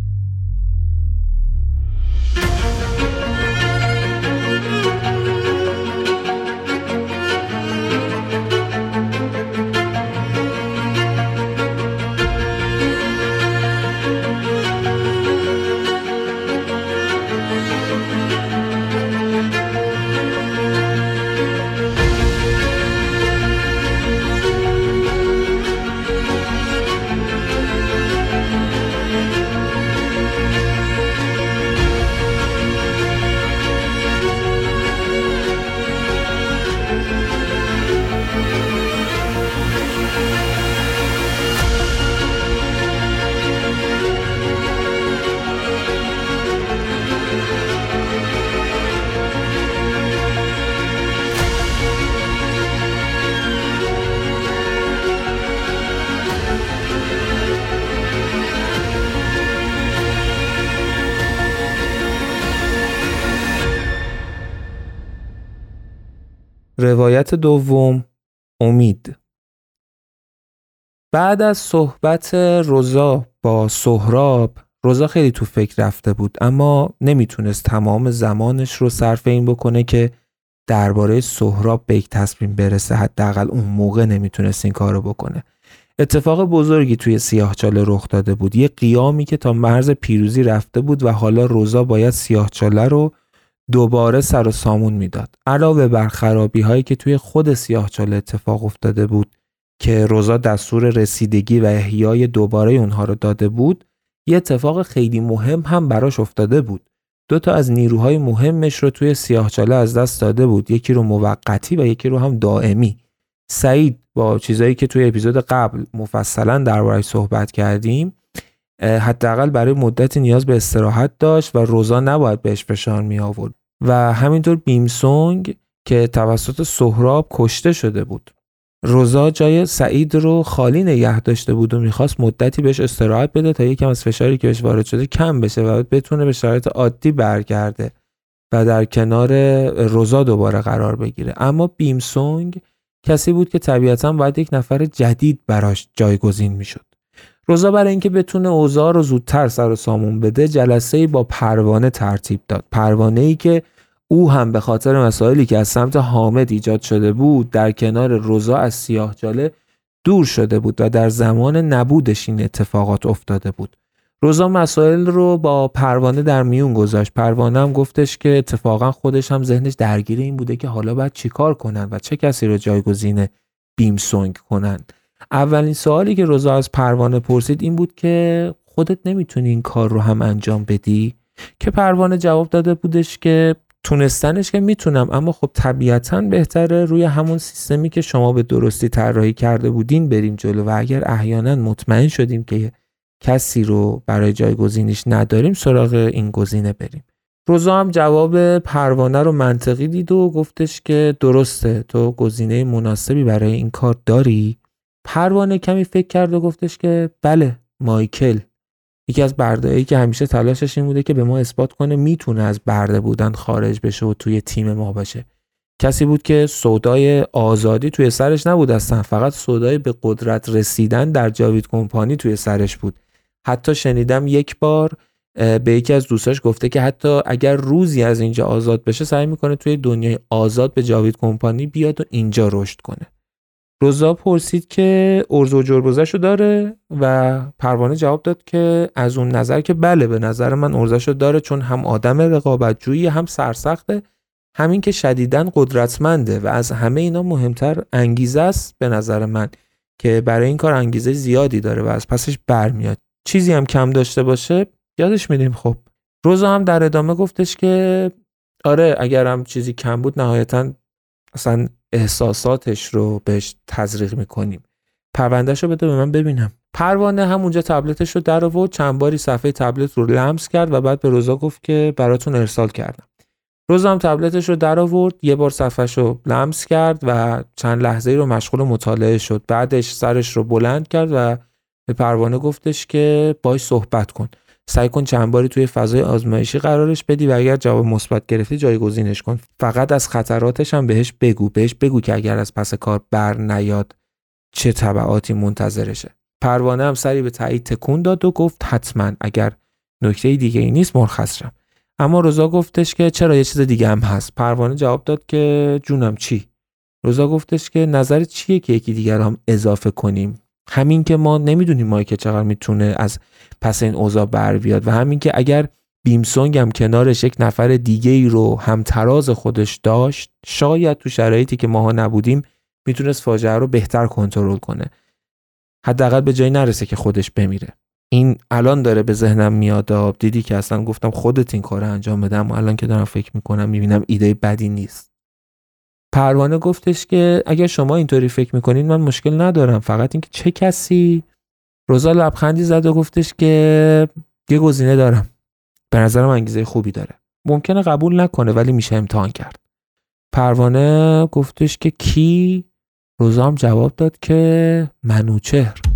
دوم امید. بعد از صحبت روزا با سهراب روزا خیلی تو فکر رفته بود اما نمی‌تونست تمام زمانش رو صرف این بکنه که درباره سهراب به یک تصمیم برسه حداقل اون موقع نمی‌تونست این کارو بکنه. اتفاق بزرگی توی سیاهچاله رخ داده بود. یه قیامی که تا مرز پیروزی رفته بود و حالا روزا باید سیاهچاله رو دوباره سر و سامون می‌داد. علاوه بر خرابی هایی که توی خود سیاهچاله اتفاق افتاده بود که روزا دستور رسیدگی و احیای دوباره اونها رو داده بود یه اتفاق خیلی مهم هم براش افتاده بود. دو تا از نیروهای مهمش رو توی سیاهچاله از دست داده بود یکی رو موقتی و یکی رو هم دائمی. سعید با چیزایی که توی اپیزود قبل مفصلا دربارهش صحبت کردیم حداقل برای مدتی نیاز به استراحت داشت و روزا نباید بهش فشار می آورد و همینطور بیمسونگ که توسط سهراب کشته شده بود. روزا جای سعید رو خالی نگه داشته بود و می‌خواست مدتی بهش استراحت بده تا یکم از فشاری که بهش وارد شده کم بشه و بتونه به شرایط عادی برگرده و در کنار روزا دوباره قرار بگیره. اما بیمسونگ کسی بود که طبیعتا باید یک نفر جدید براش جایگزین می‌شد. روزا برای اینکه بتونه اوضاع رو زودتر سر و سامون بده جلسه با پروانه ترتیب داد. پروانه ای که او هم به خاطر مسائلی که از سمت حامد ایجاد شده بود در کنار روزا از سیاه جاله دور شده بود و در زمان نبودش این اتفاقات افتاده بود. روزا مسائل رو با پروانه در میون گذاشت. پروانه هم گفتش که اتفاقا خودش هم ذهنش درگیر این بوده که حالا باید چیکار کنن و چه کسی رو جایگزین بیمسونگ کنن. اولین سوالی که روزا از پروانه پرسید این بود که خودت نمی‌تونی این کار رو هم انجام بدی؟ که پروانه جواب داده بودش که تونستنش که می‌تونم اما خب طبیعتا بهتره روی همون سیستمی که شما به درستی طراحی کرده بودین بریم جلو و اگر احیانا مطمئن شدیم که کسی رو برای جایگزینیش نداریم سراغ این گزینه بریم. روزا هم جواب پروانه رو منطقی دید و گفتش که درسته تو گزینه مناسبی برای این کار داری؟ پروانه کمی فکر کرد و گفتش که بله مایکل. یکی از بردهایی که همیشه تلاشش این بوده که به ما اثبات کنه می‌تونه از برده بودن خارج بشه و توی تیم ما باشه. کسی بود که سودای آزادی توی سرش نبود اصلا فقط سودای به قدرت رسیدن در جاوید کمپانی توی سرش بود. حتی شنیدم یک بار به یکی از دوستاش گفته که حتی اگر روزی از اینجا آزاد بشه سعی می‌کنه توی دنیای آزاد به جاوید کمپانی بیاد و اینجا رشد کنه. روزا پرسید که ارز و جربزش داره و پروانه جواب داد که از اون نظر که بله به نظر من ارزش رو داره چون هم آدم رقابتجویی هم سرسخته همین که شدیدن قدرتمنده و از همه اینا مهمتر انگیزه است به نظر من که برای این کار انگیزه زیادی داره و از پسش برمیاد. چیزی هم کم داشته باشه یادش میدیم خب روزا هم در ادامه گفتش که آره اگرم چیزی کم بود نهایتا اصلا احساساتش رو بهش تزریق می‌کنیم. پروندهش رو بده به من ببینم. پروانه همونجا تبلتش رو در آورد چند باری صفحه تبلت رو لمس کرد و بعد به روزا گفت که براتون ارسال کردم. روزا هم تبلتش رو در آورد یه بار صفحش رو لمس کرد و چند لحظه رو مشغول مطالعه شد. بعدش سرش رو بلند کرد و به پروانه گفتش که باش صحبت کن. سعی کن چند باری توی فضای آزمایشی قرارش بدی و اگر جواب مثبت گرفتی جایگزینش کن. فقط از خطراتش هم بهش بگو بهش بگو که اگر از پس کار بر نیاد چه تبعاتی منتظرشه. پروانه هم سری به تایید تکون داد و گفت حتما اگر نکته دیگه ای نیست مرخص شم اما روزا گفتش که چرا یه چیز دیگه هم هست. پروانه جواب داد که جونم چی؟ روزا گفتش که نظر چیه که یکی دیگر هم اضافه کنیم؟ همین که ما نمی‌دونیم مایک چقدر می‌تونه از پس این اوضاع بر بیاد و همین که اگر بیمسونگ هم کنارش یک نفر دیگه ای رو هم تراز خودش داشت شاید تو شرایطی که ماها نبودیم می‌تونست فاجعه رو بهتر کنترل کنه. حداقل به جایی نرسه که خودش بمیره. این الان داره به ذهنم میاد دیدی که اصلا گفتم خودت این کار انجام بدم و الان که دارم فکر می‌کنم می‌بینم ایده بدی نیست. پروانه گفتش که اگر شما اینطوری فکر می‌کنین من مشکل ندارم. فقط اینکه چه کسی روزا لبخندی زد و گفتش که یه گزینه دارم. به نظرم انگیزه خوبی داره. ممکنه قبول نکنه ولی میشه امتحان کرد. پروانه گفتش که کی؟ روزا هم جواب داد که منوچهر.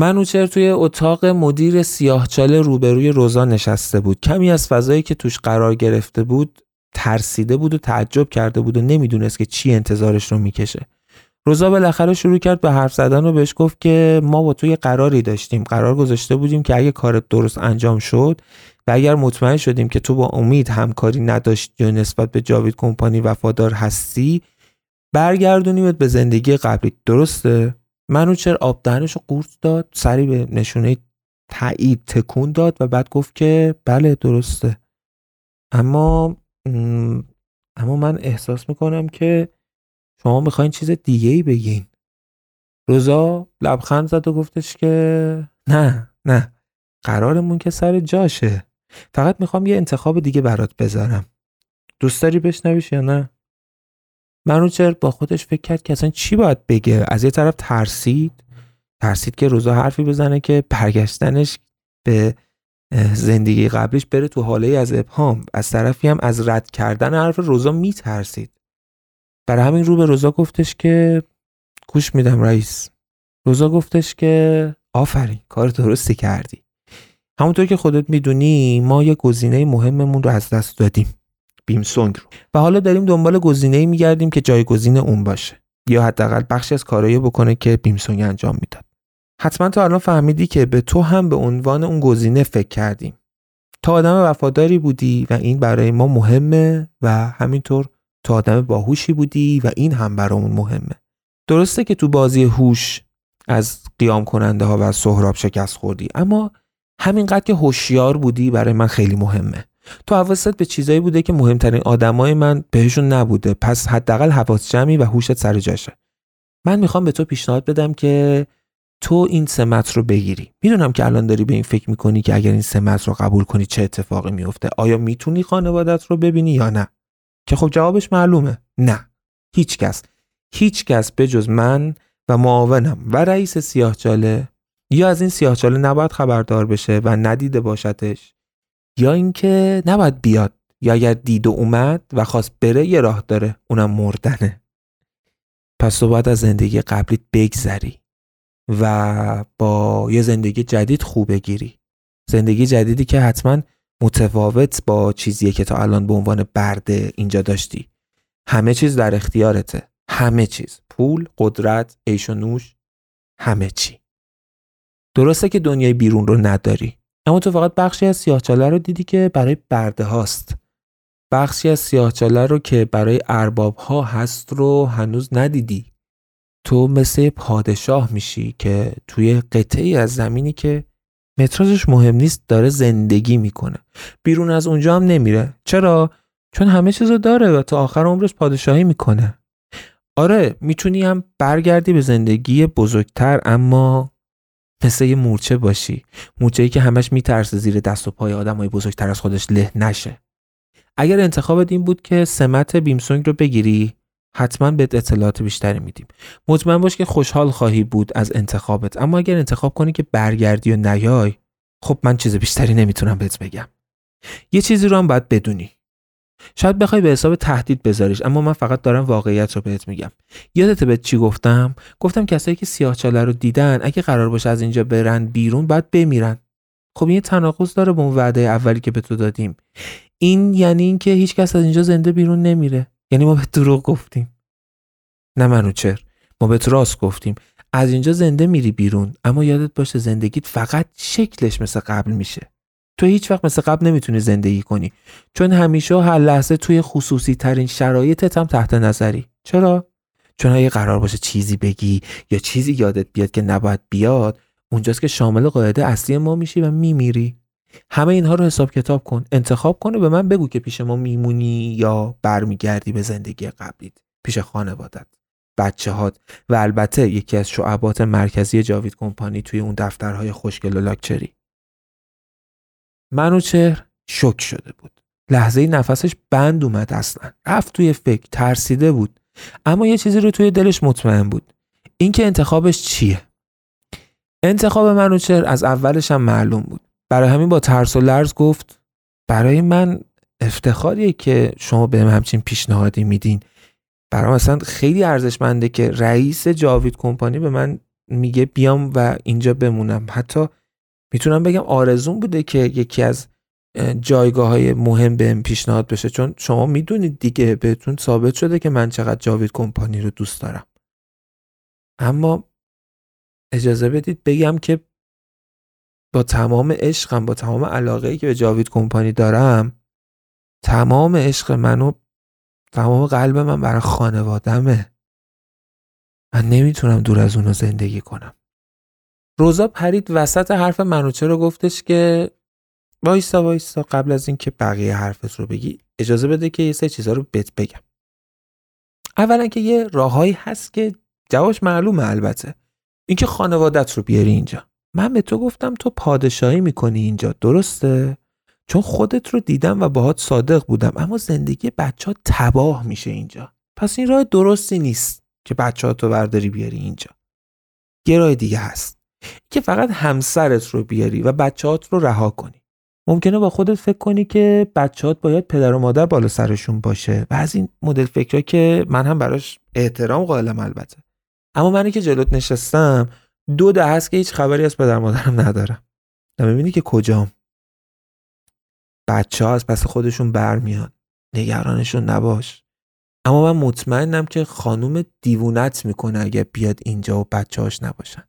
منوچر توی اتاق مدیر سیاهچاله روبروی روزا نشسته بود؟ کمی از فضایی که توش قرار گرفته بود ترسیده بود و تعجب کرده بود و نمی‌دونست که چی انتظارش رو می‌کشه. روزا بالاخره شروع کرد به حرف زدن و بهش گفت که ما با تو یه قراری داشتیم. قرار گذاشته بودیم که اگه کارت درست انجام شد و اگر مطمئن شدیم که تو با امید همکاری نداشتی و نسبت به جاوید کمپانی وفادار هستی برگردونیمت به زندگی قبلی. درسته؟ منوچر آب دهنش رو قورت داد سری به نشونه تایید تکون داد و بعد گفت که بله درسته. اما اما من احساس می‌کنم که شما می‌خواین چیز دیگه ای بگین. روزا لبخند زد و گفتش که نه نه قرارمون که سر جاشه. فقط می‌خوام یه انتخاب دیگه برات بذارم. دوست داری بشنویش یا نه؟ منوچر با خودش فکر کرد که اصلا چی باید بگه؟ از یه طرف ترسید. ترسید که روزا حرفی بزنه که برگشتنش به زندگی قبلیش بره تو حاله از ابهام. از طرفی هم از رد کردن حرف روزا میترسید. برای همین رو به روزا گفتش که گوش میدم رئیس. روزا گفتش که آفرین کار درستی کردی. همونطور که خودت می‌دونی ما یه گزینه مهممون رو از دست دادیم. بیمسونگ رو. و حالا داریم دنبال گزینه‌ای میگردیم که جایگزین اون باشه. یا حداقل بخشی از کارایی بکنه که بیمسونگ انجام می‌داد. حتما تا الان فهمیدی که به تو هم به عنوان اون گزینه فکر کردیم. تا آدم وفاداری بودی و این برای ما مهمه و همینطور تو آدم باهوشی بودی و این هم برامون مهمه. درسته که تو بازی هوش از قیام کننده ها و سهراب شکست خوردی اما همینقدر که هوشیار بودی برای من خیلی مهمه. تو حواست به چیزایی بوده که مهمترین آدمای من بهشون نبوده. پس حداقل حواس جمعی و هوشت سر جاشه. من می‌خوام به تو پیشنهاد بدم که تو این سمت رو بگیری. می‌دونم که الان داری به این فکر می‌کنی که اگر این سمت رو قبول کنی چه اتفاقی میفته آیا می‌تونی خانوادت رو ببینی یا نه؟ که خب جوابش معلومه. نه. هیچکس هیچکس بجز من و معاونم و رئیس سیاهچاله یا از این سیاهچاله نباید خبردار بشه و ندیده باشدش یا اینکه نباید بیاد یا اگر دید و اومد و خواست بره یه راه داره. اونم مردنه. پس تو باید از زندگی قبلیت بگذری و با یه زندگی جدید خوب بگیری. زندگی جدیدی که حتما متفاوت با چیزیه که تا الان به عنوان برده اینجا داشتی. همه چیز در اختیارته. همه چیز. پول قدرت عیش و نوش همه چی. درسته که دنیای بیرون رو نداری. اما تو فقط بخشی از سیاهچاله رو دیدی که برای برده هاست. بخشی از سیاهچاله رو که برای ارباب ها هست رو هنوز ندیدی. تو مثل پادشاه میشی که توی قطعی از زمینی که متراژش مهم نیست داره زندگی می‌کنه. بیرون از اونجا هم نمیره. چرا؟ چون همه چیزو داره و تا آخر عمرش پادشاهی می‌کنه. آره می‌تونی هم برگردی به زندگی بزرگتر اما مثل یه مورچه باشی. مورچه ای که همش میترسه زیر دست و پای آدم های بزرگتر از خودش له نشه. اگر انتخابت این بود که سمت بیمسونگ رو بگیری حتما بهت اطلاعات بیشتری میدیم. مطمئن باش که خوشحال خواهی بود از انتخابت. اما اگر انتخاب کنی که برگردی و نیای خب من چیز بیشتری نمی‌تونم بهت بگم. یه چیزی رو هم باید بدونی. شاید بخوای به حساب تهدید بذاریش اما من فقط دارم واقعیت رو بهت میگم. یادت به چی گفتم؟ گفتم کسایی که سیاهچاله رو دیدن اگه قرار باشه از اینجا برن بیرون باید بمیرن. خب این تناقض داره با اون وعده اولی که به تو دادیم. این یعنی اینکه هیچ کس از اینجا زنده بیرون نمیره. یعنی ما به دروغ گفتیم. نه منو چر. ما به راست گفتیم. از اینجا زنده میری بیرون اما یادت باشه زندگیت فقط شکلش مثل قبل میشه. تو هیچ وقت مثل قبل نمی‌تونی زندگی کنی. چون همیشه و هر لحظه توی خصوصی ترین شرایطت هم تحت نظری. چرا؟ چون اگه قرار باشه چیزی بگی یا چیزی یادت بیاد که نباید بیاد اونجاست که شامل قاعده اصلی ما میشی و میمیری. همه اینها رو حساب کتاب کن انتخاب کن و به من بگو که پیش ما میمونی یا برمیگردی به زندگی قبلیت. پیش خانوادت. بچه هات و البته یکی از شعبات مرکزی جاوید کمپانی توی اون دفترهای خوشگل و لاکچری. منوچهر شک شده بود. لحظه نفسش بند اومد اصلا. رفت توی فکر ترسیده بود. اما یه چیزی رو توی دلش مطمئن بود. اینکه انتخابش چیه؟ انتخاب منوچهر از اولش هم معلوم بود. برای همین با ترس و لرز گفت برای من افتخاریه که شما به همچین پیشنهادی میدین. برای مثلا خیلی ارزشمنده که رئیس جاوید کمپانی به من میگه بیام و اینجا بمونم. حتی می‌تونم بگم آرزون بوده که یکی از جایگاه های مهم بهم پیشنهاد بشه. چون شما می‌دونید دیگه بهتون ثابت شده که من چقدر جاوید کمپانی رو دوست دارم. اما اجازه بدید بگم که با تمام عشقم با تمام علاقه که به جاوید کمپانی دارم تمام عشق منو تمام قلب من برای خانوادمه من نمی‌تونم دور از اونو زندگی کنم. روزا پرید وسط حرف منوچه رو گفتش که وایستا وایستا قبل از اینکه بقیه حرفت رو بگی اجازه بده که یه سه چیزا رو بهت بگم. اولا که یه راههایی هست که جواش معلومه البته. اینکه خانوادت رو بیاری اینجا. من به تو گفتم تو پادشاهی می‌کنی اینجا درسته؟ چون خودت رو دیدم و باهات صادق بودم اما زندگی بچه ها تباه میشه اینجا. پس این راه درستی نیست که بچه ها تو برداری بیاری اینجا. یه دیگه هست. که فقط همسرت رو بیاری و بچهات رو رها کنی. ممکنه با خودت فکر کنی که بچهات باید پدر و مادر بالا سرشون باشه و از این مدل فکرها که من هم براش احترام قائلم البته. اما منی که جلوت نشستم دو ده هست که هیچ خبری از پدر مادرم ندارم. و می‌بینی که کجام. بچه ها از پس خودشون برمیان. نگرانشون نباش. اما من مطمئنم که خانوم دیوونت می‌کنه اگه بیاد اینجا و بچه هاش نباشن.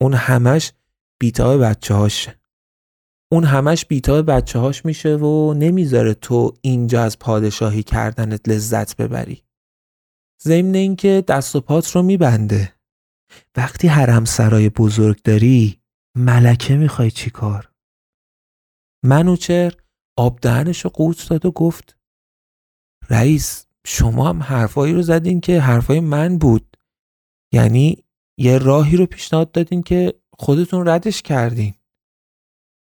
اون همش بیتا بچه هاشه اون همش بیتا بچه هاش میشه و نمی‌ذاره تو اینجا از پادشاهی کردنت لذت ببری. ضمن اینکه دست و پات رو میبنده. وقتی حرم سرای بزرگ داری ملکه می‌خوای چی کار؟ منوچر آب دهنش رو داد و گفت رئیس شما هم حرفایی رو زدین که حرفای من بود. یعنی یه راهی رو پیشنهاد دادین که خودتون ردش کردین.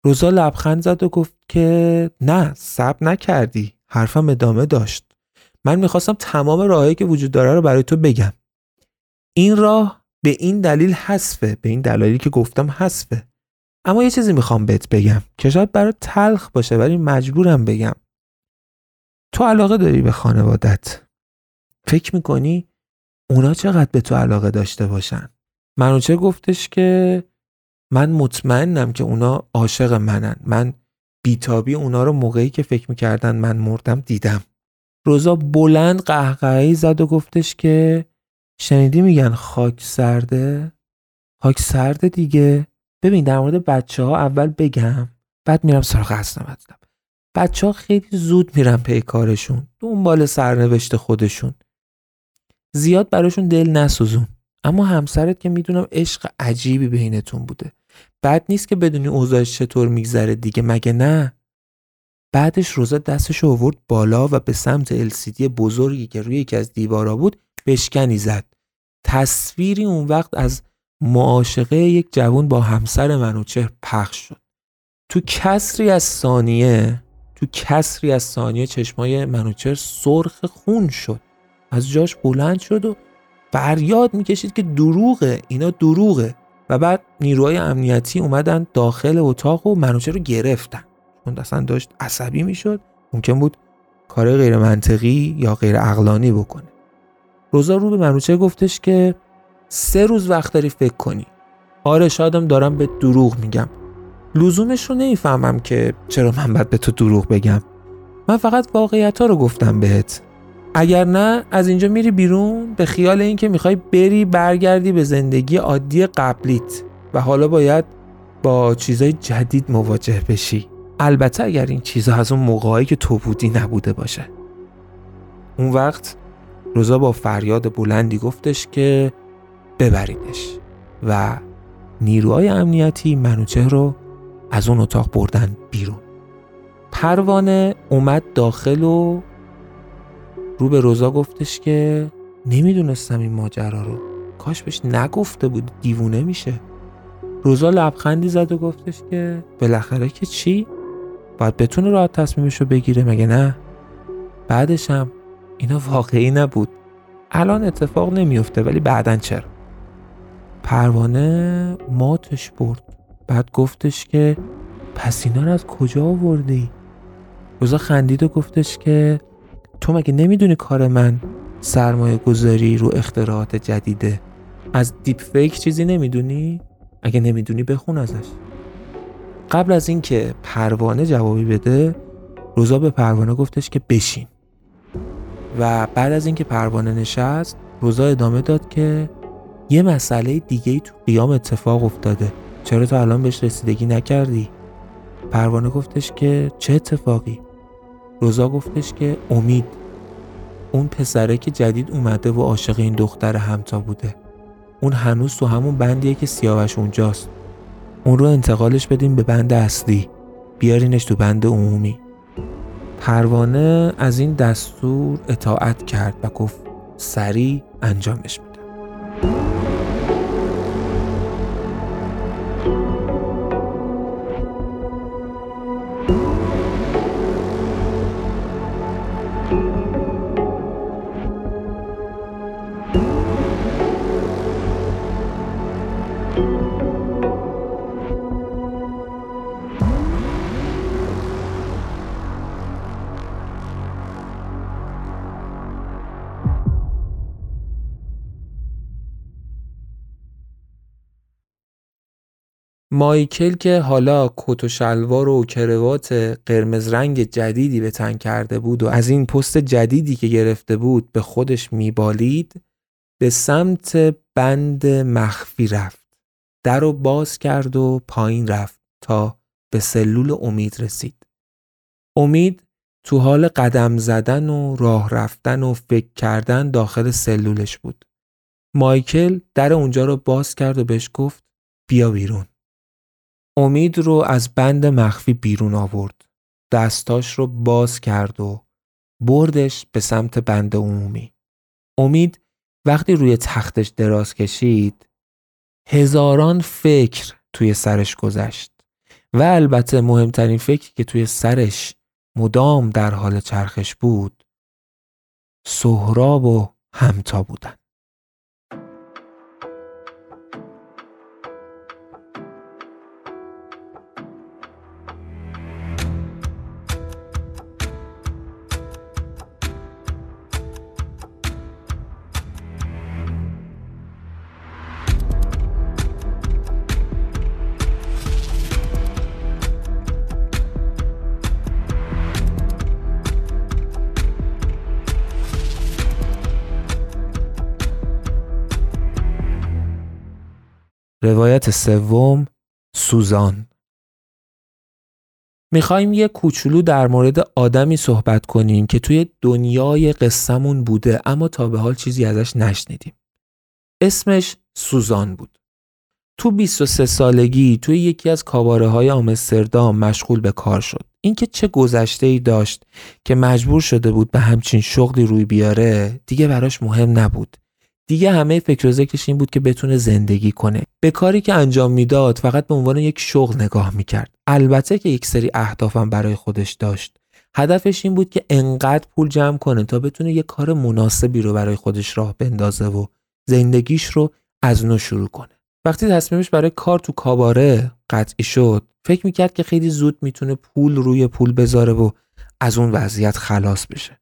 روزا لبخند زد و گفت که نه سب نکردی. حرفم ادامه داشت. من می‌خواستم تمام راههایی که وجود داره رو برای تو بگم. این راه به این دلیل حذفه به این دلایلی که گفتم حذفه. اما یه چیزی می‌خوام بهت بگم که شاید برای تلخ باشه ولی مجبورم بگم. تو علاقه داری به خانوادت. فکر می‌کنی اونا چقدر به تو علاقه داشته باشن؟ منوچه گفتش که من مطمئنم که اونا عاشق منن. من بیتابی اونا رو موقعی که فکر می‌کردن من مردم دیدم. روزا بلند قهقهی زد و گفتش که شنیدی میگن خاک سرده؟ خاک سرده دیگه. ببین در مورد بچه ها اول بگم بعد میرم سراغ اصل مطلب بچه ها خیلی زود میرن پی کارشون. دنبال سرنوشت خودشون. زیاد براشون دل نسوزون. اما همسرت که می‌دونم عشق عجیبی بینتون بوده. بد نیست که بدونی اوضاعش چطور میگذره دیگه مگه نه؟ بعدش روزا دستش آورد بالا و به سمت LCD بزرگی که روی یکی از دیوارا بود بشکنی زد. تصویری اون وقت از معاشقه یک جوان با همسر منوچهر پخش شد. تو کسری از ثانیه تو کسری از ثانیه چشمای منوچهر سرخ خون شد. از جاش بلند شد و فریاد می‌کشید که دروغه اینا دروغه. و بعد نیروهای امنیتی اومدن داخل اتاق و منوچهر رو گرفتن. چون اصلا داشت عصبی می‌شد. ممکن بود کار غیر منطقی یا غیر اقلانی بکنه. روزا رو به منوچهر گفتش که سه روز وقت داری فکر کنی. آره شادم دارم به دروغ میگم. لزومش رو نمی‌فهمم که چرا من باید به تو دروغ بگم. من فقط واقعیت ها رو گفتم بهت. اگر نه از اینجا میری بیرون به خیال اینکه می‌خوای بری برگردی به زندگی عادی قبلیت و حالا باید با چیزای جدید مواجه بشی. البته اگر این چیزها از اون موقعی که تو بودی نبوده باشه. اون وقت روزا با فریاد بلندی گفتش که ببریدش و نیروهای امنیتی منوچه رو از اون اتاق بردن بیرون. پروانه اومد داخل و رو به روزا گفتش که نمی‌دونستم این ماجرا رو. کاش بهش نگفته بود دیوونه میشه. روزا لبخندی زد و گفتش که بالاخره که چی؟ باید بتونه راحت تصمیمش رو بگیره مگه نه؟ بعدش هم اینا واقعی نبود. الان اتفاق نمیفته ولی بعدا چرا؟ پروانه ماتش برد. بعد گفتش که پس اینا رو از کجا آوردی؟ روزا خندید و گفتش که تو مگه نمی‌دونی کار من سرمایه گذاری رو اختراعات جدیده از دیپ فیک چیزی نمی‌دونی؟ اگه نمی‌دونی بخون ازش قبل از اینکه پروانه جوابی بده روزا به پروانه گفتش که بشین و بعد از اینکه پروانه نشست روزا ادامه داد که یه مسئله دیگه ای تو قیام اتفاق افتاده چرا تو الان بهش رسیدگی نکردی؟ پروانه گفتش که چه اتفاقی؟ روزا گفتش که امید اون پسره که جدید اومده و عاشق این دختر همتا بوده. اون هنوز تو همون بندیه که سیاوش اونجاست. اون رو انتقالش بدیم به بند اصلی. بیارینش تو بند عمومی. پروانه از این دستور اطاعت کرد و گفت سریع انجامش میدم مایکل که حالا کت و شلوار و کروات قرمز رنگ جدیدی به تن کرده بود و از این پست جدیدی که گرفته بود به خودش میبالید به سمت بند مخفی رفت. در رو باز کرد و پایین رفت تا به سلول امید رسید. امید تو حال قدم زدن و راه رفتن و فکر کردن داخل سلولش بود. مایکل در اونجا رو باز کرد و بهش گفت بیا بیرون. امید رو از بند مخفی بیرون آورد. دستاش رو باز کرد و بردش به سمت بند عمومی. امید وقتی روی تختش دراز کشید هزاران فکر توی سرش گذشت و البته مهمترین فکری که توی سرش مدام در حال چرخش بود سهراب و همتا بودن. روایت سوم سوزان می‌خوایم یه کوچولو در مورد آدمی صحبت کنیم که توی دنیای قصهمون بوده اما تا به حال چیزی ازش نشنیدیم. اسمش سوزان بود. تو 23 سالگی توی یکی از کاباره های آمستردام مشغول به کار شد اینکه چه گذشته ای داشت که مجبور شده بود به همچین شغلی روی بیاره دیگه براش مهم نبود دیگه همه فکر و ذکرش این بود که بتونه زندگی کنه. به کاری که انجام می‌داد فقط به عنوان یک شغل نگاه می‌کرد. البته که یک سری اهدافم برای خودش داشت. هدفش این بود که انقدر پول جمع کنه تا بتونه یک کار مناسبی رو برای خودش راه بندازه و زندگیش رو از نو شروع کنه. وقتی تصمیمش برای کار تو کاباره قطعی شد فکر می‌کرد که خیلی زود می‌تونه پول روی پول بذاره و از اون وضعیت خلاص بشه.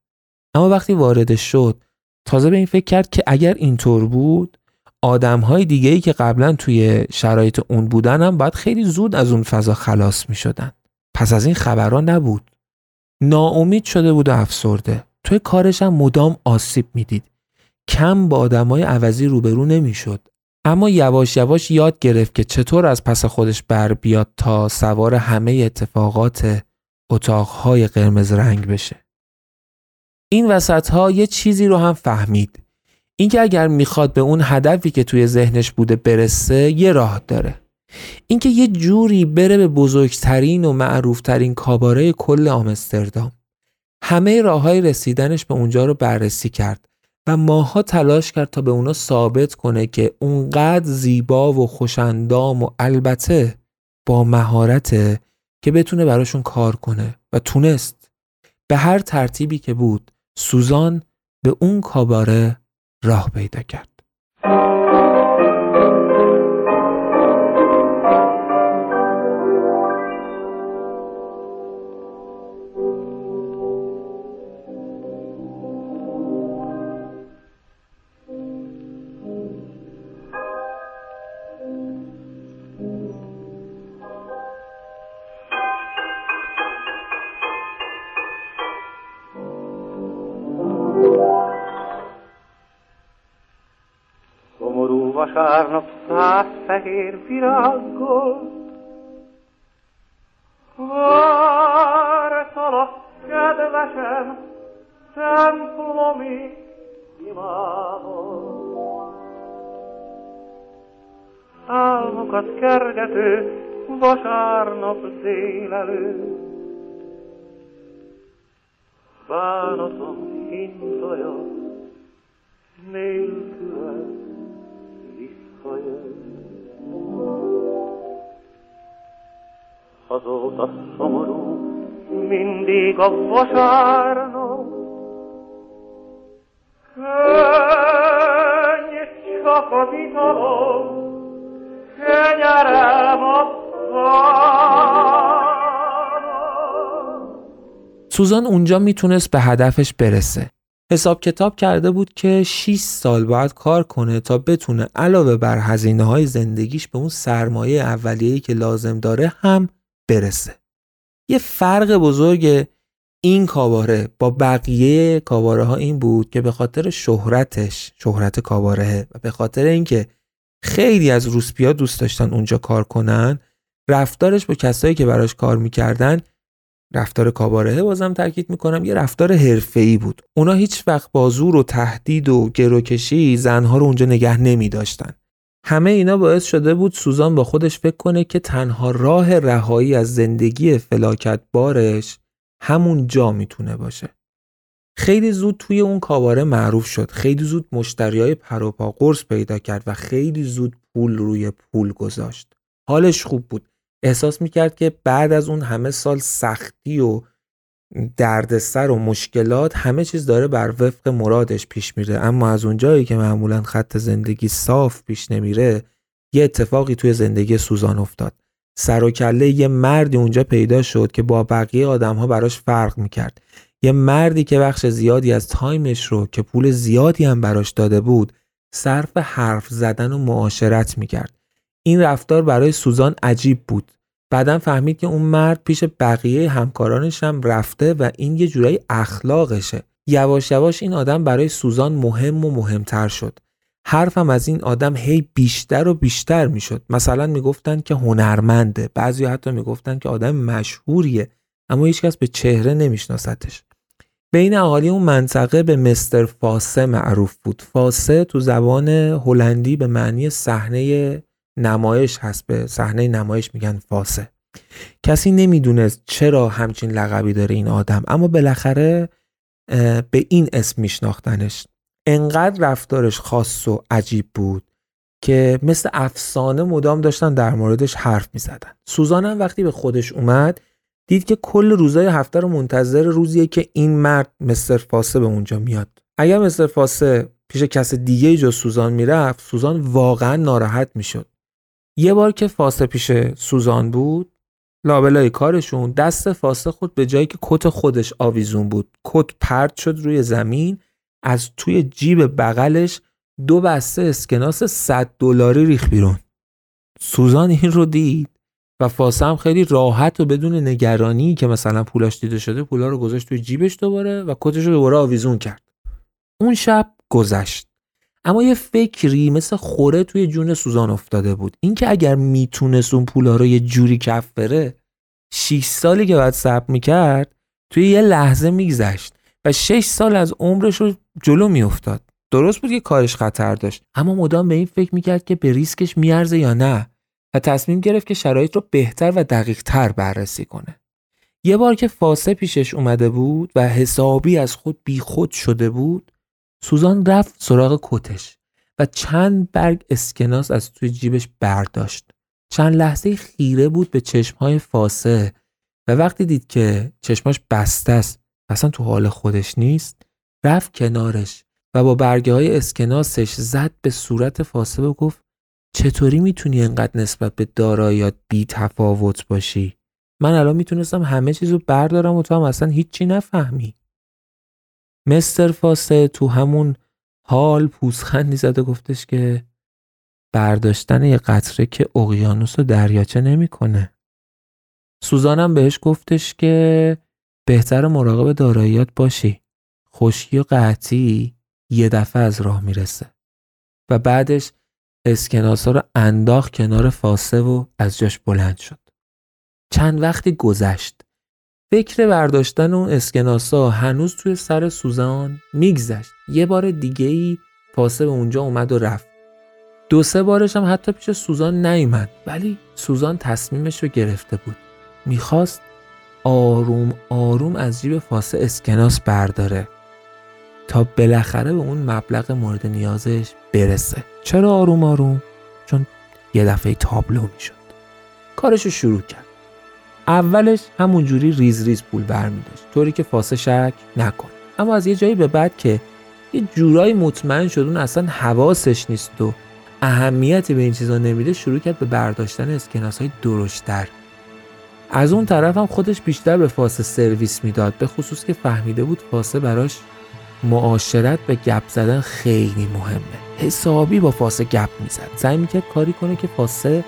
اما وقتی وارد شد تازه به این فکر کرد که اگر اینطور بود آدم های دیگه ای که قبلا توی شرایط اون بودن هم باید خیلی زود از اون فضا خلاص می شدن. پس از این خبرها نبود. ناامید شده بود و افسرده. توی کارش هم مدام آسیب می‌دید. کم با های عوضی روبرو نمی‌شد. اما یواش یواش یاد گرفت که چطور از پس خودش بر بیاد تا سوار همه اتفاقات اتاقهای قرمز رنگ بشه. این وسط ها یه چیزی رو هم فهمید. اینکه اگر می‌خواد به اون هدفی که توی ذهنش بوده برسه یه راه داره. اینکه یه جوری بره به بزرگترین و معروفترین کاباره کل آمستردام. همه راه های رسیدنش به اونجا رو بررسی کرد و ماها تلاش کرد تا به اونا ثابت کنه که اونقدر زیبا و خوشندام و البته با مهارته که بتونه براشون کار کنه و تونست به هر ترتیبی که بود سوزان به اون کاباره راه پیدا کرد. Fehér virággal. Kedvesem, templomi imádon. Álmokat kergető vasárnap délelő. Bánatom hintaja nélküled Azóta szomorú mindig a vasárnap, Könny csak az a سوزان اونجا می‌تونست به هدفش برسه. حساب کتاب کرده بود که 6 سال باید کار کنه تا بتونه علاوه بر هزینه های زندگیش به اون سرمایه اولیه‌ای که لازم داره هم برسه. یه فرق بزرگ این کاباره با بقیه کاباره ها این بود که به خاطر شهرتش شهرت کاباره و به خاطر اینکه خیلی از روسپیا دوست داشتن اونجا کار کنن رفتارش با کسایی که براش کار می‌کردن رفتار کاباره بازم تاکید می‌کنم یه رفتار حرفه‌ای بود اونا هیچ وقت با زور و تهدید و گروکشی زنها رو اونجا نگه نمی داشتن. همه اینا باعث شده بود سوزان با خودش فکر کنه که تنها راه رهایی از زندگی فلاکت بارش همون جا می‌تونه باشه. خیلی زود توی اون کاباره معروف شد. خیلی زود مشتریای پروپا قرص پیدا کرد و خیلی زود پول روی پول گذاشت. حالش خوب بود. احساس می‌کرد که بعد از اون همه سال سختی و دردسر و مشکلات همه چیز داره بر وفق مرادش پیش میره. اما از اونجایی که معمولا خط زندگی صاف پیش نمیره یه اتفاقی توی زندگی سوزان افتاد. سر و کله یه مردی اونجا پیدا شد که با بقیه آدم ها براش فرق می‌کرد. یه مردی که بخش زیادی از تایمش رو که پول زیادی هم براش داده بود صرف حرف زدن و معاشرت می‌کرد. این رفتار برای سوزان عجیب بود. بعدا فهمید که اون مرد پیش بقیه همکارانش هم رفته و این یه جورایی اخلاقشه. یواش یواش این آدم برای سوزان مهم و مهمتر شد. حرفم از این آدم هی بیشتر و بیشتر می‌شد. مثلا می‌گفتن که هنرمنده بعضی حتی می‌گفتن که آدم مشهوریه اما هیچکس به چهره نمیشناستش. بین اهالی اون منطقه به مستر فاسه معروف بود. فاسه تو زبان هلندی به معنی صحنه نمایش هست به صحنه نمایش میگن فاسه کسی نمی‌دونست چرا همچین لقبی داره این آدم اما بالاخره به این اسم میشناختنش. انقدر رفتارش خاص و عجیب بود که مثل افسانه مدام داشتن در موردش حرف می‌زدن. سوزان هم وقتی به خودش اومد دید که کل روزای هفته رو منتظر روزیه که این مرد مستر فاسه به اونجا میاد. اگر مستر فاسه پیش کس دیگه جز سوزان می‌رفت سوزان واقعا ناراحت می‌شد. یه بار که فاسه پیش سوزان بود لابلای کارشون دست فاسه خود به جایی که کت خودش آویزون بود. کت پرد شد روی زمین از توی جیب بغلش دو بسته اسکناس 100 دلاری ریخ بیرون. سوزان این رو دید و فاسه هم خیلی راحت و بدون نگرانی که مثلا پولاش دیده شده پولا رو گذاشت توی جیبش دوباره و کتش رو دوباره آویزون کرد. اون شب گذشت. اما یه فکری مثل خوره توی جون سوزان افتاده بود. اینکه اگر می‌تونست اون پولا رو یه جوری کف بره 6 سالی که بعد صبر می‌کرد توی یه لحظه میگذشت و 6 سال از عمرش رو جلو میافتاد. درست بود که کارش خطر داشت اما مدام به این فکر می‌کرد که به ریسکش میارزه یا نه و تصمیم گرفت که شرایط رو بهتر و دقیق تر بررسی کنه. یه بار که فاسه پیشش اومده بود و حسابی از خود بیخود شده بود سوزان رفت سراغ کتش و چند برگ اسکناس از توی جیبش برداشت چند لحظه خیره بود به چشمهای فاسه و وقتی دید که چشماش بسته است اصلا تو حال خودش نیست رفت کنارش و با برگه های اسکناسش زد به صورت فاسه و گفت چطوری می‌تونی انقدر نسبت به داراییات بی تفاوت باشی؟ من الان می‌تونستم همه چیزو بردارم و تو هم اصلا هیچی نفهمی. مستر فاسه تو همون حال پوزخندی زد و گفتش که برداشتن یه قطره که اقیانوس و دریاچه نمی‌کنه. سوزانم بهش گفتش که بهتر مراقب داراییات باشی. خشکی و قطعی یه دفعه از راه می‌رسه. و بعدش اسکناسا رو انداخت کنار فاسه و از جاش بلند شد. چند وقتی گذشت. فکر برداشتن اون اسکناسا هنوز توی سر سوزان میگذشت. یه بار دیگه ای فاسه به اونجا اومد و رفت. دو سه بارش هم حتی پیش سوزان نیومد ولی سوزان تصمیمش رو گرفته بود. می‌خواست آروم آروم از جیب فاسه اسکناس برداره تا بالاخره به اون مبلغ مورد نیازش برسه چرا آروم آروم چون یه دفعه تابلو می‌شد کارش رو شروع کرد اولش همونجوری ریز ریز پول برمیداشت. طوری که فاسه شک نکن. اما از یه جایی به بعد که یه جورایی مطمئن شد اون اصلا حواسش نیست و اهمیتی به این چیزا نمیده شروع کرد به برداشتن اسکناس های درشتر از اون طرف هم خودش بیشتر به فاسه سرویس می‌داد به خصوص که فهمیده بود فاسه براش معاشرت به گپ زدن خیلی مهمه. حسابی با فاسه گپ می‌زد. سعی می‌کرد کاری کنه که فاسه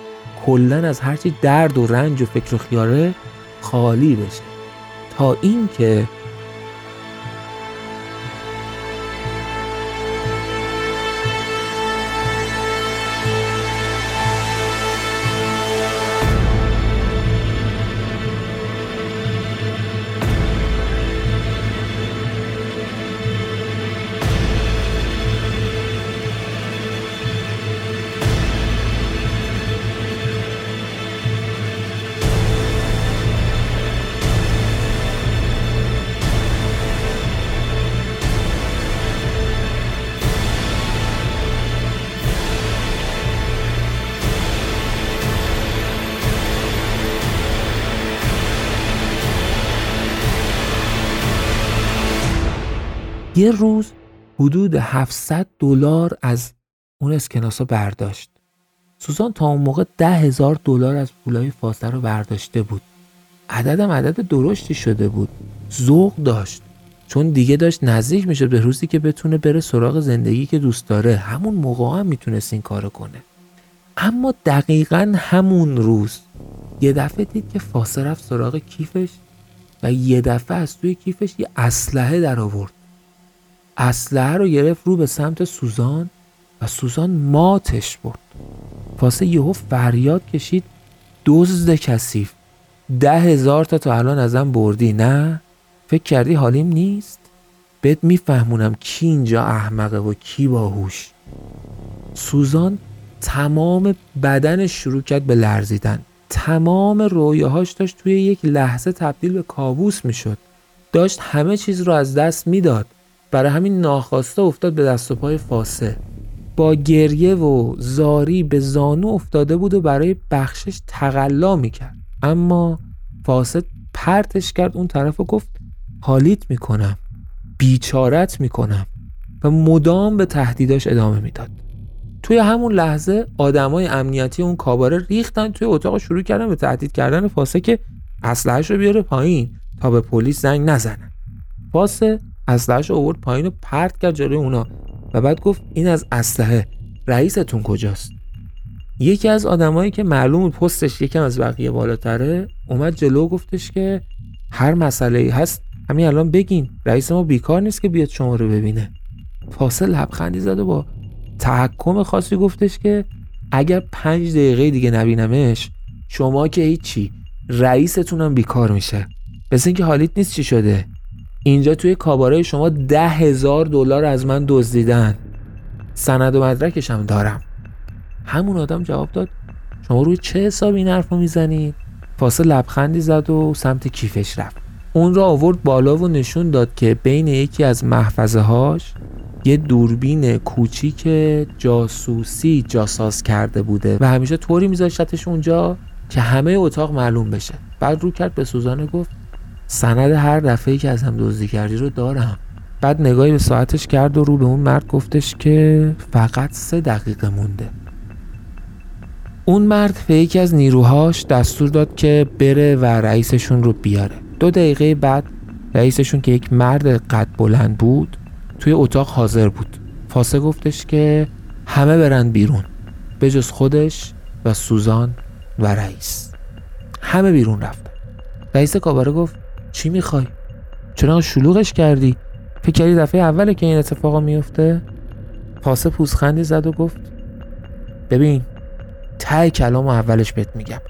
کلا از هرچی درد و رنج و فکر و خیاره خالی بشه. تا اینکه یه روز حدود 700 دلار از اون اسکناسا برداشت. سوزان تا اون موقع ده هزار دلار از پولای فاسه رو برداشته بود. عددم عدد درشتی شده بود. ذوق داشت. چون دیگه داشت نزدیک میشه به روزی که بتونه بره سراغ زندگی که دوست داره. همون موقع هم می‌تونست این کارو کنه. اما دقیقا همون روز یه دفعه دید که فاسه رفت سراغ کیفش و یه دفعه از توی کیفش یه اسلحه در آورد اسلحه رو گرفت رو به سمت سوزان و سوزان ماتش برد. فاسه یهو فریاد کشید دزد کثیف ده هزار تا تا الان ازم بردی نه؟ فکر کردی حالیم نیست؟ بهت میفهمونم کی اینجا احمقه و کی باهوش. سوزان تمام بدنش شروع کرد به لرزیدن. تمام رویاهاش داشت توی یک لحظه تبدیل به کابوس می‌شد. داشت همه چیز رو از دست می‌داد. برای همین ناخواسته افتاد به دست و پای فاسه با گریه و زاری به زانو افتاده بود و برای بخشش تقلا می‌کرد. اما فاسد پرتش کرد اون طرف و گفت حالیت می‌کنم بیچارت می‌کنم. و مدام به تهدیداش ادامه می‌داد. توی همون لحظه آدمای امنیتی اون کاباره ریختن توی اتاق شروع کردن به تهدید کردن فاسه که اسلحه‌اش رو بیاره پایین تا به پلیس زنگ نزنن فاسه اسلحه‌اش رو آورد پایین و پرت کرد جلوی اونا و بعد گفت این از اسلحه رئیستون کجاست؟ یکی از آدمایی که معلوم پستش یکم از بقیه بالاتره اومد جلو گفتش که هر مسئله ای هست همین الان بگین رئیس ما بیکار نیست که بیاد شما رو ببینه. فاصل لبخندی زد و با تحکم خاصی گفتش که اگر پنج دقیقه دیگه نبینمش شما که هیچی رئیستونم بیکار میشه. مثل اینکه حالیت نیست چی شده. اینجا توی کاباره شما ده هزار دلار از من دزدیدن. سند و مدرکشم دارم. همون آدم جواب داد شما روی چه حساب این حرف رو می‌زنید فاصل لبخندی زد و سمت کیفش رفت. اون را آورد بالا و نشون داد که بین یکی از محفظه هاش یه دوربین کوچیک جاسوسی جاساز کرده بوده و همیشه طوری میذاشتش اونجا که همه اتاق معلوم بشه. بعد رو کرد به سوزانه گفت سند هر دفعه که از هم دزدی کردی رو دارم. بعد نگاهی به ساعتش کرد و رو به اون مرد گفتش که فقط سه دقیقه مونده. اون مرد به یکی از نیروهاش دستور داد که بره و رئیسشون رو بیاره. دو دقیقه بعد رئیسشون که یک مرد قد بلند بود توی اتاق حاضر بود. فاسه گفتش که همه برن بیرون به جز خودش و سوزان و رئیس. همه بیرون رفتن رئیس کاباره گفت چی می‌خوای؟ چرا شلوغش کردی؟ فکر کردی دفعه اوله که این اتفاقا میفته؟ پاسه پوزخندی زد و گفت ببین ته کلام اولش بهت میگم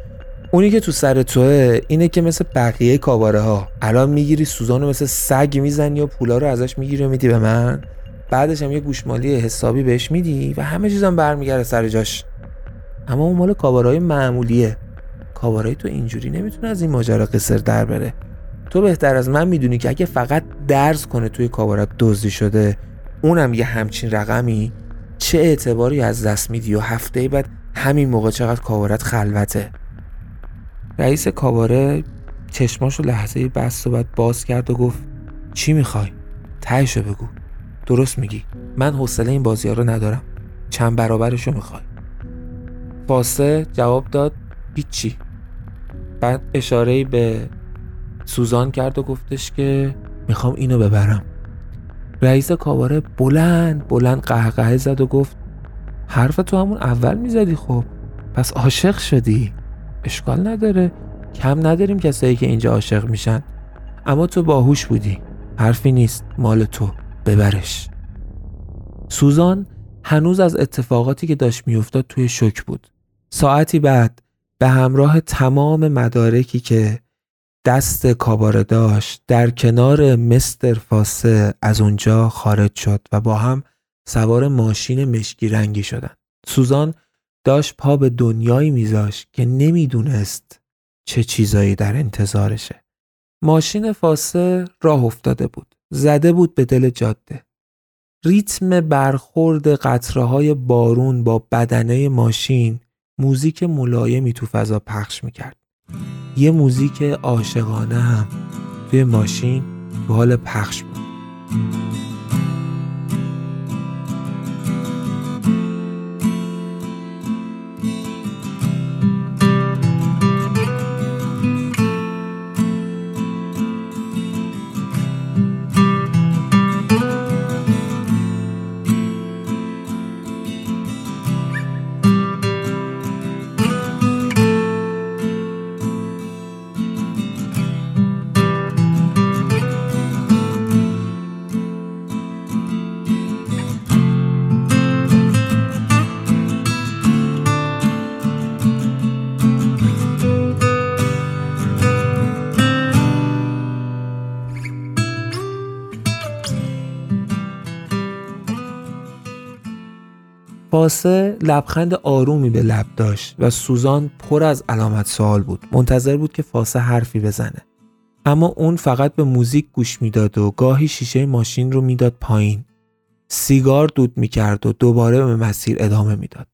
اونی که تو سر توه اینه که مثل بقیه کاباره ها الان می‌گیری سوزانو مثل سگ می‌زنی و پولا رو ازش می‌گیری و میدی به من بعدش هم یه گوشمالی حسابی بهش میدی و همه چیزم برمیگرده سر جاش اما اون مال کابارهای معمولیه کابارهای تو اینجوری نمی‌تونه از این ماجرا قصر در بره تو بهتر از من می‌دونی که اگه فقط درس کنه توی کابارت دزدی شده اونم یه همچین رقمی؟ چه اعتباری از دست میدی؟ و هفته بعد همین موقع چقدر کابارت خلوته؟ رئیس کاباره چشماشو لحظه بست و بعد باز کرد و گفت چی می‌خوای؟ تهشو بگو. درست میگی. من حوصله این بازی رو ندارم. چند برابرشو می‌خوای. فاسه جواب داد هیچی. بعد اشاره به سوزان کرد و گفتش که می‌خوام اینو ببرم. رئیس کاباره بلند بلند قهقهه زد و گفت حرف تو همون اول می‌زدی خب پس عاشق شدی. اشکال نداره کم نداریم کسایی که اینجا عاشق میشن. اما تو باهوش بودی حرفی نیست مال تو ببرش. سوزان هنوز از اتفاقاتی که داشت میافتاد توی شک بود. ساعتی بعد به همراه تمام مدارکی که دست کاباره داشت در کنار مستر فاسه از اونجا خارج شد و با هم سوار ماشین مشکی رنگی شدن. سوزان داشت پا به دنیایی میذاشت که نمی‌دونست چه چیزایی در انتظارشه. ماشین فاسه راه افتاده بود زده بود به دل جاده. ریتم برخورد قطره های بارون با بدنه ماشین موزیک ملایمی تو فضا پخش می‌کرد. یه موزیک عاشقانه هم توی ماشین تو حال پخش بود. فاسه لبخند آرومی به لب داشت و سوزان پر از علامت سوال بود. منتظر بود که فاسه حرفی بزنه. اما اون فقط به موزیک گوش می‌داد و گاهی شیشه ماشین رو می‌داد پایین. سیگار دود می‌کرد و دوباره به مسیر ادامه می‌داد.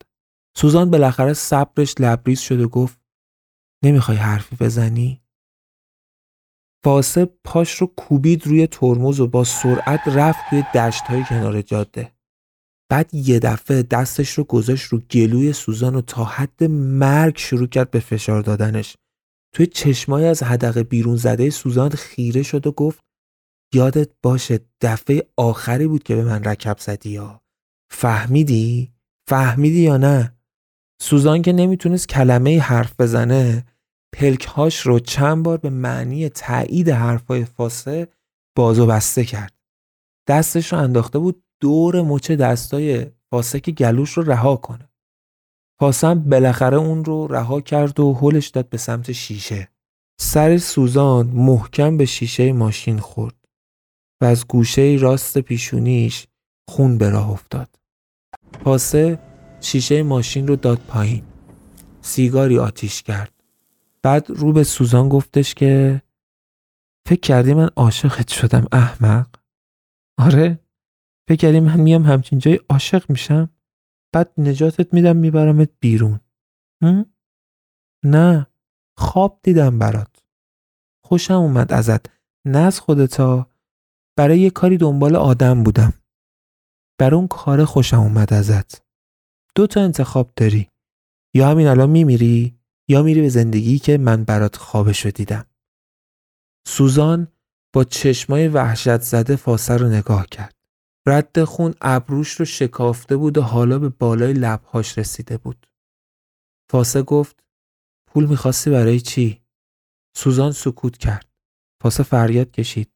سوزان بالاخره صبرش لبریز شد و گفت نمی‌خوای حرفی بزنی؟ فاسه پاش رو کوبید روی ترمز و با سرعت رفت توی دشت های کنار جاده. بعد یه دفعه دستش رو گذاشت رو گلوی سوزان و تا حد مرگ شروع کرد به فشار دادنش توی چشمای از حدقه بیرون زده سوزان خیره شد و گفت یادت باشه دفعه آخری بود که به من رکب زدی یا فهمیدی؟ فهمیدی یا نه؟ سوزان که نمی‌تونست کلمه حرف بزنه پلکهاش رو چند بار به معنی تایید حرفای فاسه باز و بسته کرد دستش رو انداخته بود دور مچ دستای فاسه که گلوش رو رها کنه. فاسه بالاخره اون رو رها کرد و هلش داد به سمت شیشه. سر سوزان محکم به شیشه ماشین خورد و از گوشه راست پیشونیش خون به راه افتاد. فاسه شیشه ماشین رو داد پایین. سیگاری آتیش کرد. بعد رو به سوزان گفتش که فکر کردی من عاشقت شدم احمق؟ آره فکر کردی میام همچین جای عاشق میشم بعد نجاتت میدم میبرمت بیرون. نه خواب دیدم برات. خوشم اومد ازت. نه از خودتا برای یه کاری دنبال آدم بودم. برای اون کار خوشم اومد ازت. دو تا انتخاب داری. یا همین الان میمیری یا میری به زندگی که من برات خوابش رو دیدم. سوزان با چشمای وحشت زده فاسه رو نگاه کرد. رد خون ابروش رو شکافته بود و حالا به بالای لبهاش رسیده بود فاسه گفت پول می‌خواستی برای چی؟ سوزان سکوت کرد فاسه فریاد کشید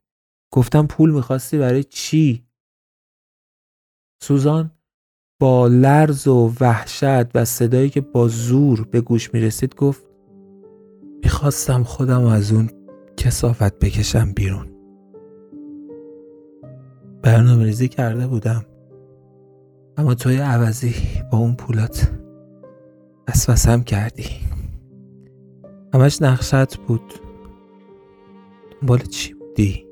گفتم پول می‌خواستی برای چی؟ سوزان با لرز و وحشت و صدایی که با زور به گوش می‌رسید گفت می‌خواستم خودم از اون کسافت بکشم بیرون برنامه ریزی کرده بودم. اما توی عوضی با اون پولات وسوسم کردی. همش نقشت بود. دنبال چی بودی؟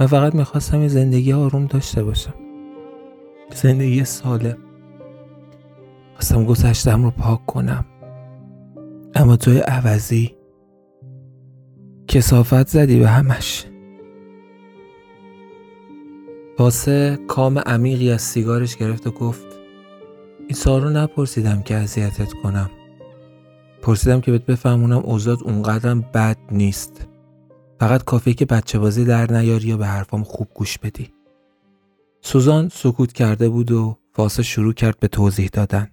من فقط می‌خواستم یه زندگی آروم داشته باشم. زندگی سالم. خواستم گذشتم رو پاک کنم. اما توی عوضی کسافت زدی به همش. واسه کام عمیقی از سیگارش گرفت و گفت این سال رو نپرسیدم که اذیتت کنم. پرسیدم که بهت بفهمونم اوضاعت اونقدرم بد نیست. فقط کافیه که بچه بازی در نیاری یا به حرفام خوب گوش بدی. سوزان سکوت کرده بود و فاسه شروع کرد به توضیح دادن.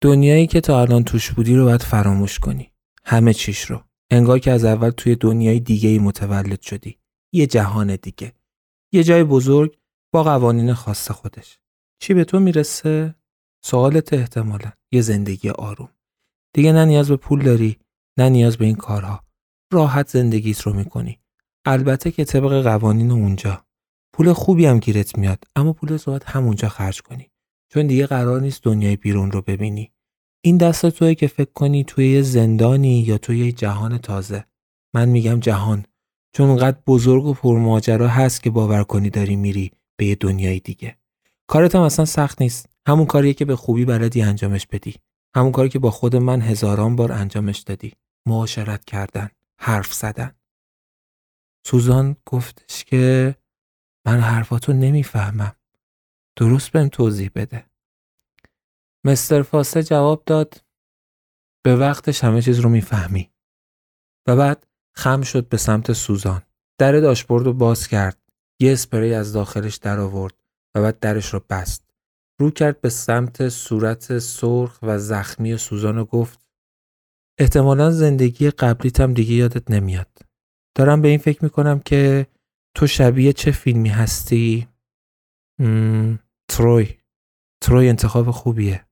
دنیایی که تا الان توش بودی رو باید فراموش کنی. همه چیش رو. انگار که از اول توی دنیای دیگه ای متولد شدی. یه جهان دیگه. یه جای بزرگ با قوانین خاص خودش. چی به تو می‌رسه؟ سوالت احتمالا یه زندگی آروم. دیگه نه نیاز به پول داری نه نیاز به این کارها. راحت زندگیت رو می‌کنی. البته که طبق قوانین اونجا. پول خوبی هم گیرت میاد اما پول باید همونجا خرج کنی. چون دیگه قرار نیست دنیای بیرون رو ببینی. این دست توی که فکر کنی توی یه زندانی یا توی یه جهان تازه. من میگم جهان. چون اونقدر بزرگ و پرماجرا هست که باور کنی داری میری به یه دنیای دیگه. کارت هم اصلا سخت نیست. همون کاریه که به خوبی بلدی انجامش بدی. همون کاری که با خود من هزاران بار انجامش دادی. معاشرت کردن. حرف زدن. سوزان گفتش که من حرفاتو نمی‌فهمم. درست بهم توضیح بده. مستر فاسه جواب داد. به وقتش همه چیز رو می‌فهمی. و بعد خم شد به سمت سوزان. در داشبورد رو باز کرد. یه اسپری از داخلش در آورد و بعد درش رو بست. رو کرد به سمت صورت سرخ و زخمی سوزان و گفت احتمالا زندگی قبلیتم دیگه یادت نمیاد. دارم به این فکر می‌کنم که تو شبیه چه فیلمی هستی؟ تروی. تروی انتخاب خوبیه.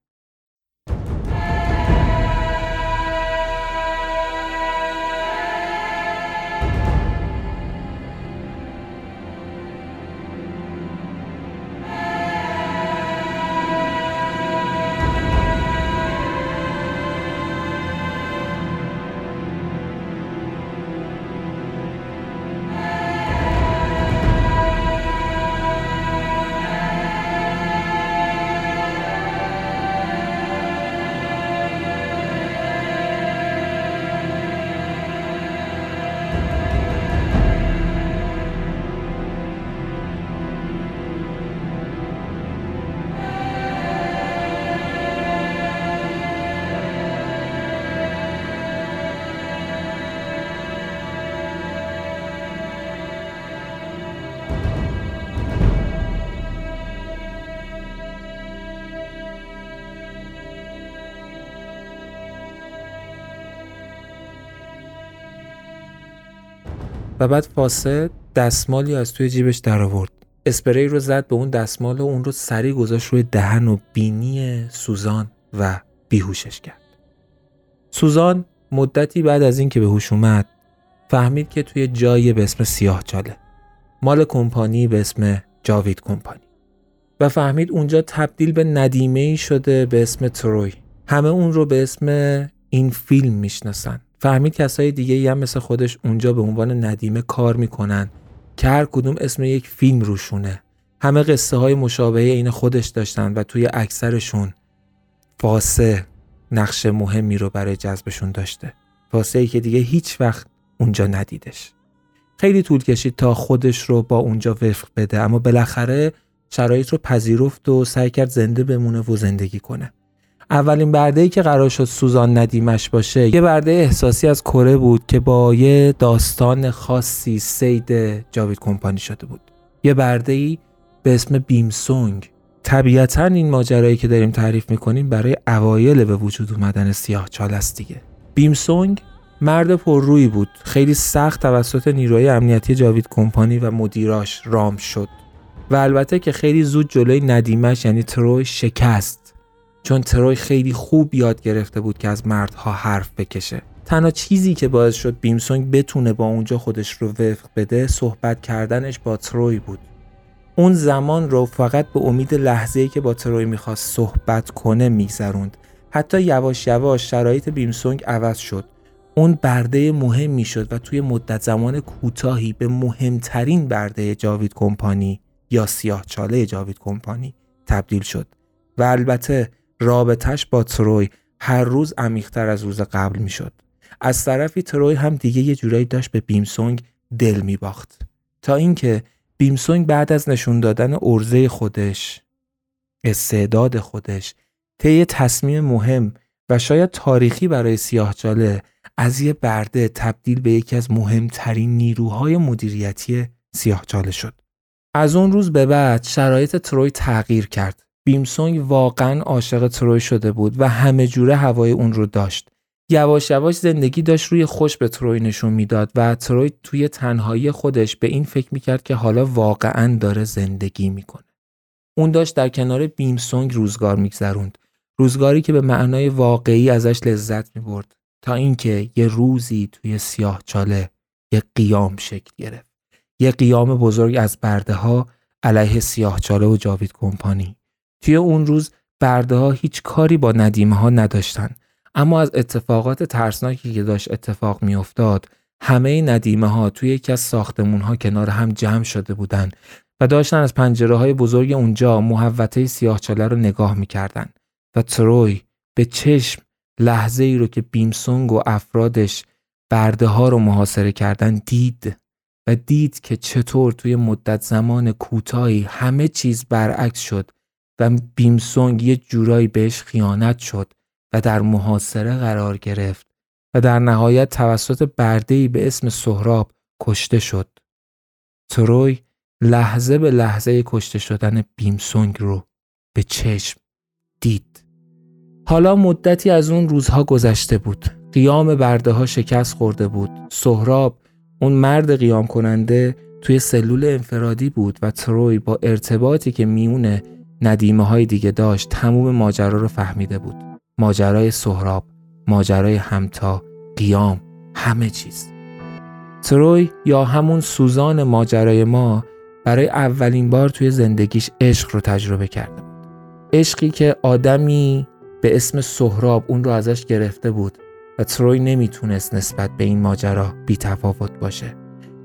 بعد فاسد دستمالی از توی جیبش در آورد اسپری رو زد به اون دستمال و اون رو سریع گذاشت روی دهن و بینی سوزان و بیهوشش کرد. سوزان مدتی بعد از اینکه به هوش اومد فهمید که توی جایی به اسم سیاه چاله مال کمپانی به اسم جاوید کمپانی. و فهمید اونجا تبدیل به ندیمه ای شده به اسم تروی. همه اون رو به اسم این فیلم می‌شناسن. فهمید کسای دیگه هم مثل خودش اونجا به عنوان ندیمه کار می‌کنن. که هر کدوم اسم یک فیلم روشونه. همه قصه های مشابه این خودش داشتن و توی اکثرشون فاسه نقش مهمی رو برای جذبشون داشته. فاسه ای که دیگه هیچ وقت اونجا ندیدش. خیلی طول کشید تا خودش رو با اونجا وفق بده اما بالاخره شرایط رو پذیرفت و سعی کرد زنده بمونه و زندگی کنه. اولین برده ای که قرار شد سوزان ندیمش باشه یه برده احساسی از کره بود که با یه داستان خاصی سید جاوید کمپانی شده بود. یه برده ای به اسم بیمسونگ. طبیعتا این ماجرایی که داریم تعریف می‌کنیم برای اوایل به وجود اومدن سیاه چال است دیگه. بیمسونگ مرد پررویی بود. خیلی سخت توسط نیروهای امنیتی جاوید کمپانی و مدیراش رام شد. و البته که خیلی زود جلوی ندیمش یعنی تروی شکست. چون تروی خیلی خوب یاد گرفته بود که از مردها حرف بکشه. تنها چیزی که باعث شد بیمسونگ بتونه با اونجا خودش رو وفق بده صحبت کردنش با تروی بود. اون زمان رو فقط به امید لحظه‌ای که با تروی می‌خواست صحبت کنه میگذروند. حتی یواش یواش شرایط بیمسونگ عوض شد. اون برده مهم شد و توی مدت زمان کوتاهی به مهمترین برده جاوید کمپانی یا سیاه چاله جاوید کمپانی تبدیل شد. و البته رابطش با تروی هر روز عمیقتر از روز قبل می‌شد. از طرفی تروی هم دیگه یه جورایی داشت به بیمسونگ دل می باخت تا اینکه بیمسونگ بعد از نشون دادن ارزه خودش استعداد خودش طی تصمیم مهم و شاید تاریخی برای سیاهچاله از یه برده تبدیل به یکی از مهمترین نیروهای مدیریتی سیاهچاله شد. از اون روز به بعد شرایط تروی تغییر کرد. بیمسونگ واقعا عاشق تروی شده بود و همه جوره هوای اون رو داشت. یواش یواش زندگی داشت روی خوش به تروی نشون می‌داد و تروی توی تنهایی خودش به این فکر می‌کرد که حالا واقعا داره زندگی می‌کنه. اون داشت در کنار بیمسونگ روزگار میگذروند. روزگاری که به معنای واقعی ازش لذت می‌برد تا اینکه یه روزی توی سیاه چاله یه قیام شکل گرفت. یه قیام بزرگ از برده ها علیه سیاه چاله و جاوید کمپانی. توی اون روز برده ها هیچ کاری با ندیمه ها نداشتن. اما از اتفاقات ترسناکی که داشت اتفاق میافتاد همه ندیمه ها توی یکی از ساختمون ها کنار هم جمع شده بودن و داشتن از پنجره های بزرگ اونجا محوطه سیاهچاله رو نگاه می‌کردن و تروی به چشم لحظه ای رو که بیمسونگ و افرادش برده ها رو محاصره کردن دید و دید که چطور توی مدت زمان کوتاهی همه چیز برعکس شد و بیمسونگ یه جورایی بهش خیانت شد و در محاصره قرار گرفت و در نهایت توسط بردهی به اسم سهراب کشته شد. تروی لحظه به لحظه کشته شدن بیمسونگ رو به چشم دید. حالا مدتی از اون روزها گذشته بود. قیام برده ها شکست خورده بود. سهراب اون مرد قیام کننده توی سلول انفرادی بود و تروی با ارتباطی که میونه ندیمه های دیگه داشت تموم ماجرا رو فهمیده بود. ماجرای سهراب، ماجرای همتا، قیام، همه چیز. تروی یا همون سوزان ماجرای ما برای اولین بار توی زندگیش عشق رو تجربه کرده بود. عشقی که آدمی به اسم سهراب اون رو ازش گرفته بود و تروی نمی‌تونست نسبت به این ماجرا بی تفاوت باشه.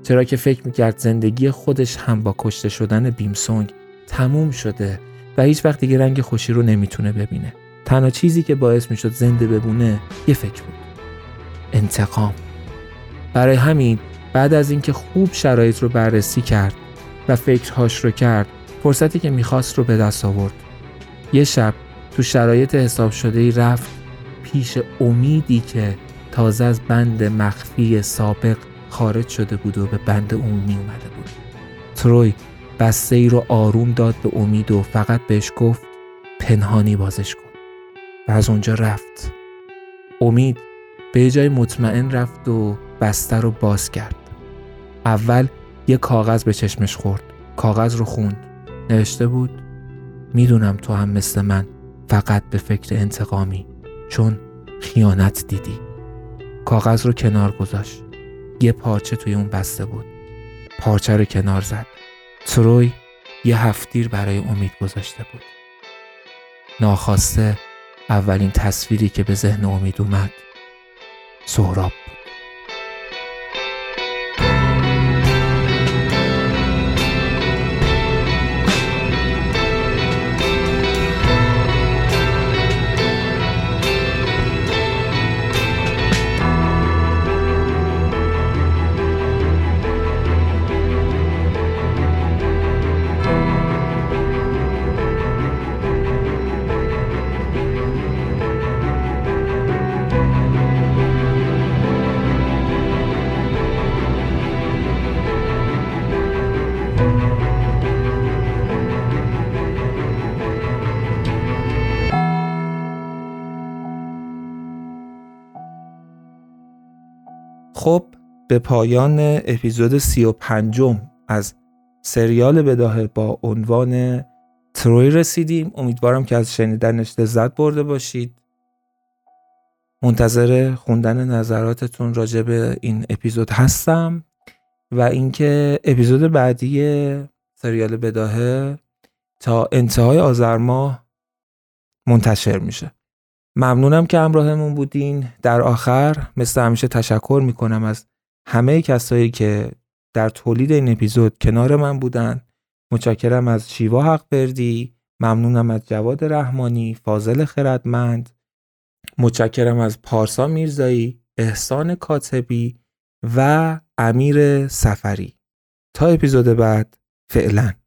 چرا که فکر می‌کرد زندگی خودش هم با کشته شدن بیمسونگ تموم شده و هیچ وقت دیگه رنگ خوشی رو نمی‌تونه ببینه. تنها چیزی که باعث می‌شد زنده بمونه یه فکر بود. انتقام. برای همین بعد از اینکه خوب شرایط رو بررسی کرد و فکرهاش رو کرد فرصتی که می‌خواست رو به دست آورد. یه شب تو شرایط حساب شده رفت پیش امیدی که تازه از بند مخفی سابق خارج شده بود و به بند عمومی اومده بود. تروی بسته ای رو آروم داد به امید و فقط بهش گفت پنهانی بازش کن. و از اونجا رفت. امید به جای مطمئن رفت و بسته رو باز کرد. اول یه کاغذ به چشمش خورد. کاغذ رو خوند. نوشته بود می‌دونم تو هم مثل من فقط به فکر انتقامی چون خیانت دیدی. کاغذ رو کنار گذاشت. یه پارچه توی اون بسته بود. پارچه رو کنار زد. تروی یه هفتیر برای امید گذاشته بود. ناخواسته اولین تصویری که به ذهن امید اومد سهراب به پایان اپیزود سی و پنجم از سریال بداهه با عنوان تروی رسیدیم. امیدوارم که از شنیدنش لذت برده باشید. منتظر خوندن نظراتتون راجع به این اپیزود هستم و اینکه اپیزود بعدی سریال بداهه تا انتهای آذر ماه منتشر میشه. ممنونم که همراهمون بودین. در آخر مثل همیشه تشکر می‌کنم از همه کسایی که در تولید این اپیزود کنار من بودن متشکرم از شیوا حق بردی ممنونم از جواد رحمانی فاضل خردمند متشکرم از پارسا میرزایی احسان کاتبی و امیر سفری. تا اپیزود بعد فعلا.